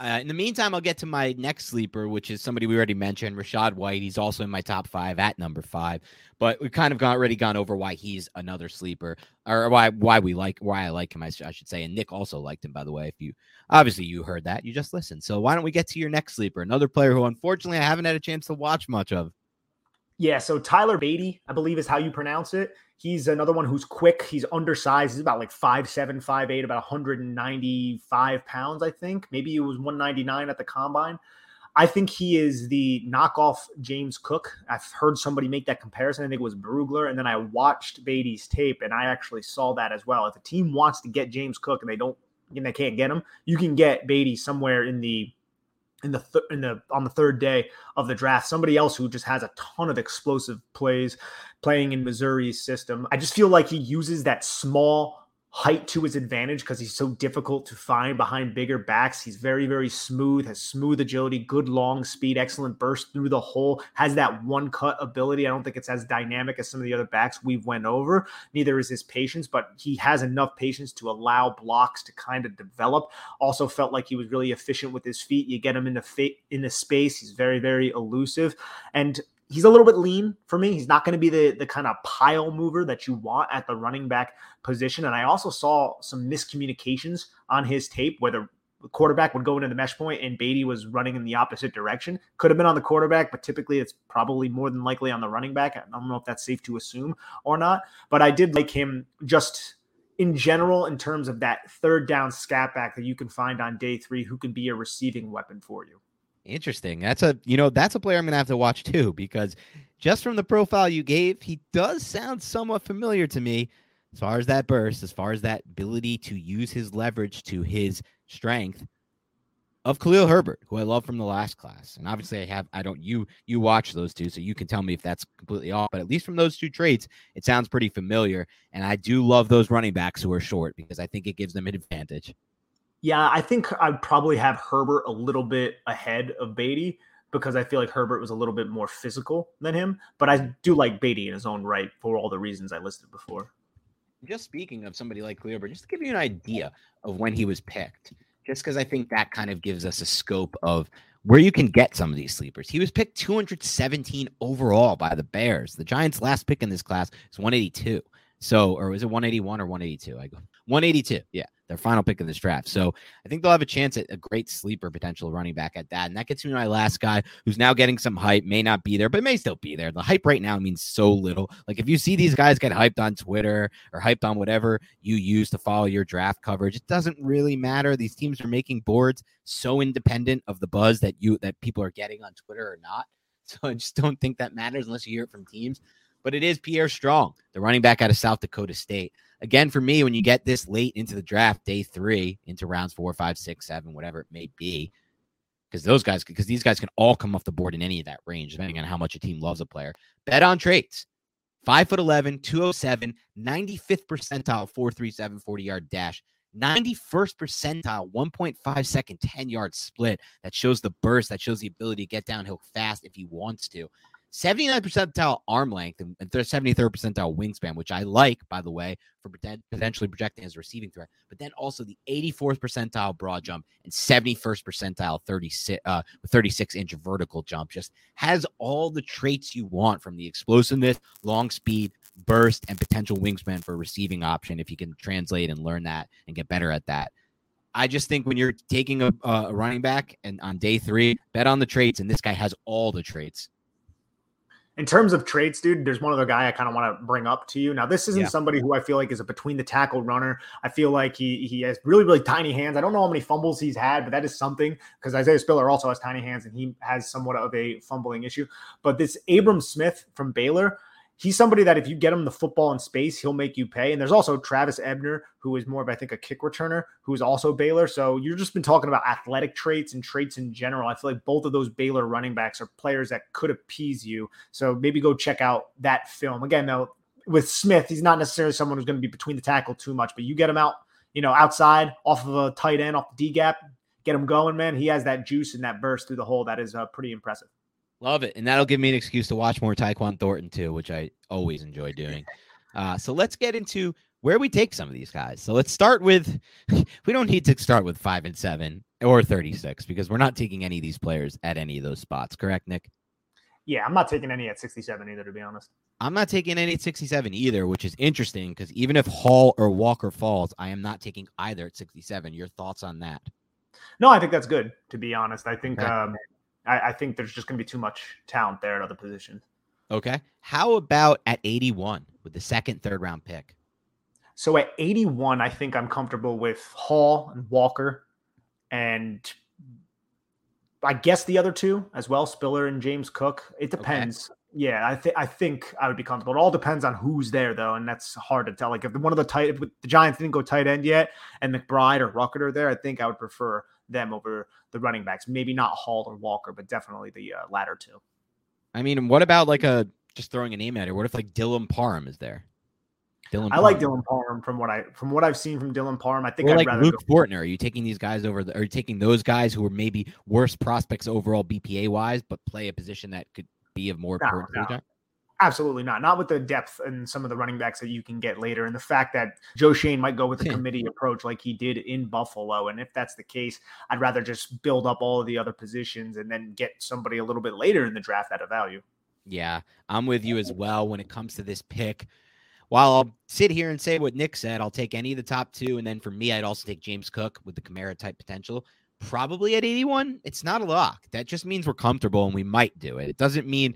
Uh, in the meantime, I'll get to my next sleeper, which is somebody we already mentioned, Rachaad White. He's also in my top five at number five, but we've kind of got, already gone over why he's another sleeper, or why why we like why I like him. I, I should say, and Nick also liked him, by the way. If you obviously you heard that, you just listened. So why don't we get to your next sleeper, another player who unfortunately I haven't had a chance to watch much of. Yeah, so Tyler Badie, I believe is how you pronounce it. He's another one who's quick. He's undersized. He's about like five seven, five eight, about 195 pounds, I think. Maybe it was 199 at the combine. I think he is the knockoff James Cook. I've heard somebody make that comparison. I think it was Brugler. And then I watched Badie's tape and I actually saw that as well. If a team wants to get James Cook and they don't and they can't get him, you can get Badie somewhere in the in the th- in the on the third day of the draft. Somebody else who just has a ton of explosive plays playing in Missouri's system. I just feel like he uses that small height to his advantage because he's so difficult to find behind bigger backs. He's very, very smooth, has smooth agility, good long speed, excellent burst through the hole, has that one cut ability. I don't think it's as dynamic as some of the other backs we've went over. Neither is his patience, but he has enough patience to allow blocks to kind of develop. Also felt like he was really efficient with his feet. You get him into fa- into space. He's very, very elusive. And he's a little bit lean for me. He's not going to be the the kind of pile mover that you want at the running back position. And I also saw some miscommunications on his tape, whether the quarterback would go into the mesh point and Badie was running in the opposite direction. Could have been on the quarterback, but typically it's probably more than likely on the running back. I don't know if that's safe to assume or not, but I did like him just in general in terms of that third down scat back that you can find on day three who can be a receiving weapon for you. Interesting. That's a you know that's a player I'm gonna have to watch too because just from the profile you gave, he does sound somewhat familiar to me as far as that burst, as far as that ability to use his leverage to his strength of Khalil Herbert, who I love from the last class. And obviously I have I don't you you watch those two, so you can tell me if that's completely off. But at least from those two traits, it sounds pretty familiar. And I do love those running backs who are short because I think it gives them an advantage. Yeah, I think I'd probably have Herbert a little bit ahead of Badie because I feel like Herbert was a little bit more physical than him. But I do like Badie in his own right for all the reasons I listed before. Just speaking of somebody like Clearber, just to give you an idea of when he was picked, just because I think that kind of gives us a scope of where you can get some of these sleepers. He was picked 217 overall by the Bears. The Giants' last pick in this class is 182. So, or was it 181 or 182? I go 182. Yeah their final pick of this draft. So I think they'll have a chance at a great sleeper potential running back at that. And that gets me my last guy who's now getting some hype, may not be there, but may still be there. The hype right now means so little. Like if you see these guys get hyped on Twitter or hyped on whatever you use to follow your draft coverage, it doesn't really matter. These teams are making boards so independent of the buzz that you that people are getting on Twitter or not. So I just don't think that matters unless you hear it from teams. But it is Pierre Strong, the running back out of South Dakota State again, for me, when you get this late into the draft, day three, into rounds four, five, six, seven, whatever it may be, because those guys, because these guys can all come off the board in any of that range, depending on how much a team loves a player. Bet on traits. Five foot 11, 207, 95th percentile, 437, 40 yard dash, 91st percentile, 1.5 second, 10 yard split. That shows the burst, that shows the ability to get downhill fast if he wants to. 79 percentile arm length and 73rd percentile wingspan, which I like, by the way, for potentially projecting as a receiving threat. But then also the 84th percentile broad jump and 71st percentile 36 uh, 36 inch vertical jump. Just has all the traits you want from the explosiveness, long speed, burst, and potential wingspan for a receiving option. If you can translate and learn that and get better at that. I just think when you're taking a, a running back and on day three, bet on the traits, and this guy has all the traits in terms of traits, dude, there's one other guy I kind of want to bring up to you. Now, this isn't yeah. somebody who I feel like is a between the tackle runner. I feel like he he has really really tiny hands. I don't know how many fumbles he's had, but that is something because Isaiah Spiller also has tiny hands and he has somewhat of a fumbling issue. But this Abram Smith from Baylor, he's somebody that if you get him the football in space, he'll make you pay. And there's also Trestan Ebner, who is more of, I think, a kick returner, who is also Baylor. So you've just been talking about athletic traits and traits in general. I feel like both of those Baylor running backs are players that could appease you. So maybe go check out that film. Again, though, with Smith, he's not necessarily someone who's going to be between the tackle too much, but you get him out, you know, outside off of a tight end, off the D gap, get him going, man. He has that juice and that burst through the hole that is uh, pretty impressive. Love it. And that'll give me an excuse to watch more Tyquan Thornton too, which I always enjoy doing. Uh, so let's get into where we take some of these guys. So let's start with we don't need to start with five and seven or 36 because we're not taking any of these players at any of those spots. Correct, Nick? Yeah, I'm not taking any at 67 either, to be honest. I'm not taking any at 67 either, which is interesting because even if Hall or Walker falls, I am not taking either at 67. Your thoughts on that? No, I think that's good, to be honest. I think okay. um, I, I think there's just going to be too much talent there at other positions. Okay. How about at 81 with the second, third round pick? So at 81, I think I'm comfortable with Hall and Walker and I guess the other two as well, Spiller and James Cook. It depends. Okay. Yeah, I think I think I would be comfortable. It all depends on who's there though, and that's hard to tell. Like if one of the tight if the Giants didn't go tight end yet and McBride or Ruckert are there, I think I would prefer them over the running backs. Maybe not Hall or Walker, but definitely the uh, latter two. I mean, what about like a just throwing a name at it? What if like Dylan Parham is there? Dylan I like Dylan Parham from what I from what I've seen from Dylan Parham. I think or I'd like rather Luke go- Fortner. Are you taking these guys over? The, are you taking those guys who are maybe worse prospects overall BPA wise, but play a position that could be of more no, no. Absolutely not. Not with the depth and some of the running backs that you can get later. And the fact that Joe Schoen might go with a committee approach like he did in Buffalo. And if that's the case, I'd rather just build up all of the other positions and then get somebody a little bit later in the draft at a value. Yeah, I'm with you as well when it comes to this pick. while I'll sit here and say what Nick said, I'll take any of the top two. And then for me, I'd also take James Cook with the Kamara type potential, probably at 81. It's not a lock. That just means we're comfortable and we might do it. It doesn't mean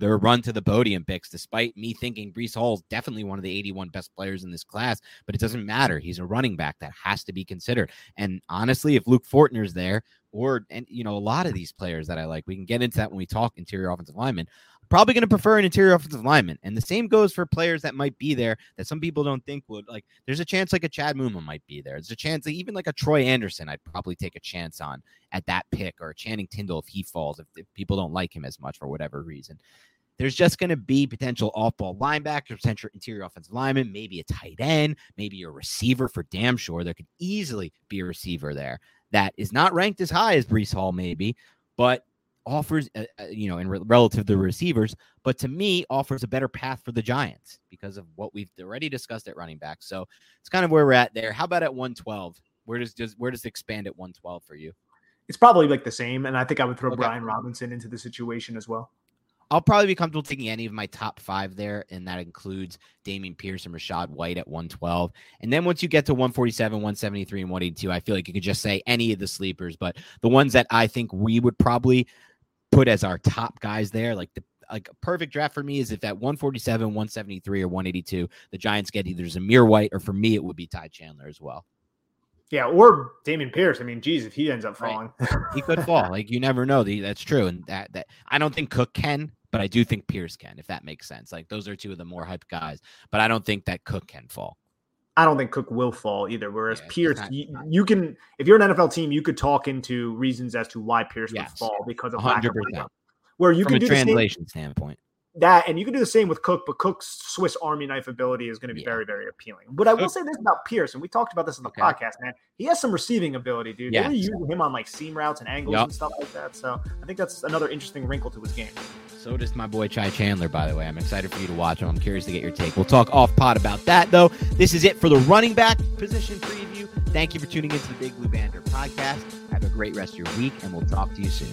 their run to the podium picks, despite me thinking Breece Hall is definitely one of the 81 best players in this class, but it doesn't matter. He's a running back that has to be considered. And honestly, if Luke Fortner's there, or and you know, a lot of these players that I like, we can get into that when we talk interior offensive linemen probably going to prefer an interior offensive lineman. And the same goes for players that might be there that some people don't think would. Like, there's a chance like a Chad Muma might be there. There's a chance that even like a Troy Andersen, I'd probably take a chance on at that pick, or Channing Tindall if he falls, if, if people don't like him as much for whatever reason. There's just going to be potential off ball linebacker, potential interior offensive lineman, maybe a tight end, maybe a receiver for damn sure. There could easily be a receiver there that is not ranked as high as Breece Hall, maybe, but offers, uh, uh, you know, in re- relative to the receivers, but to me offers a better path for the Giants because of what we've already discussed at running back. So it's kind of where we're at there. How about at 112? Where does, does where does it expand at 112 for you? It's probably like the same, and I think I would throw okay. Brian Robinson into the situation as well. I'll probably be comfortable taking any of my top five there, and that includes Dameon Pierce and Rachaad White at 112. And then once you get to 147, 173, and 182, I feel like you could just say any of the sleepers, but the ones that I think we would probably put as our top guys there. Like the like a perfect draft for me is if at 147, 173, or 182, the Giants get either Zamir White or for me it would be Ty Chandler as well. Yeah, or Dameon Pierce. I mean, geez, if he ends up falling, right. he could fall. Like you never know. That's true, and that that I don't think Cook can, but I do think Pierce can, if that makes sense. Like those are two of the more hyped guys, but I don't think that Cook can fall. I don't think Cook will fall either. Whereas yeah, Pierce, not, you, you, can, if you're an NFL team, you could talk into reasons as to why Pierce yes, would fall because of 100%. lack of where you From can do translation standpoint. That and you can do the same with Cook, but Cook's Swiss Army knife ability is going to be yeah. very, very appealing. But I will say this about Pierce, and we talked about this in the okay. podcast, man. He has some receiving ability, dude. Yeah, They're using him on like seam routes and angles yep. and stuff like that. So I think that's another interesting wrinkle to his game. So does my boy Ty Chandler, by the way. I'm excited for you to watch him. I'm curious to get your take. We'll talk off pod about that, though. This is it for the running back position preview. Thank you for tuning into the Big Blue Banter podcast. Have a great rest of your week, and we'll talk to you soon.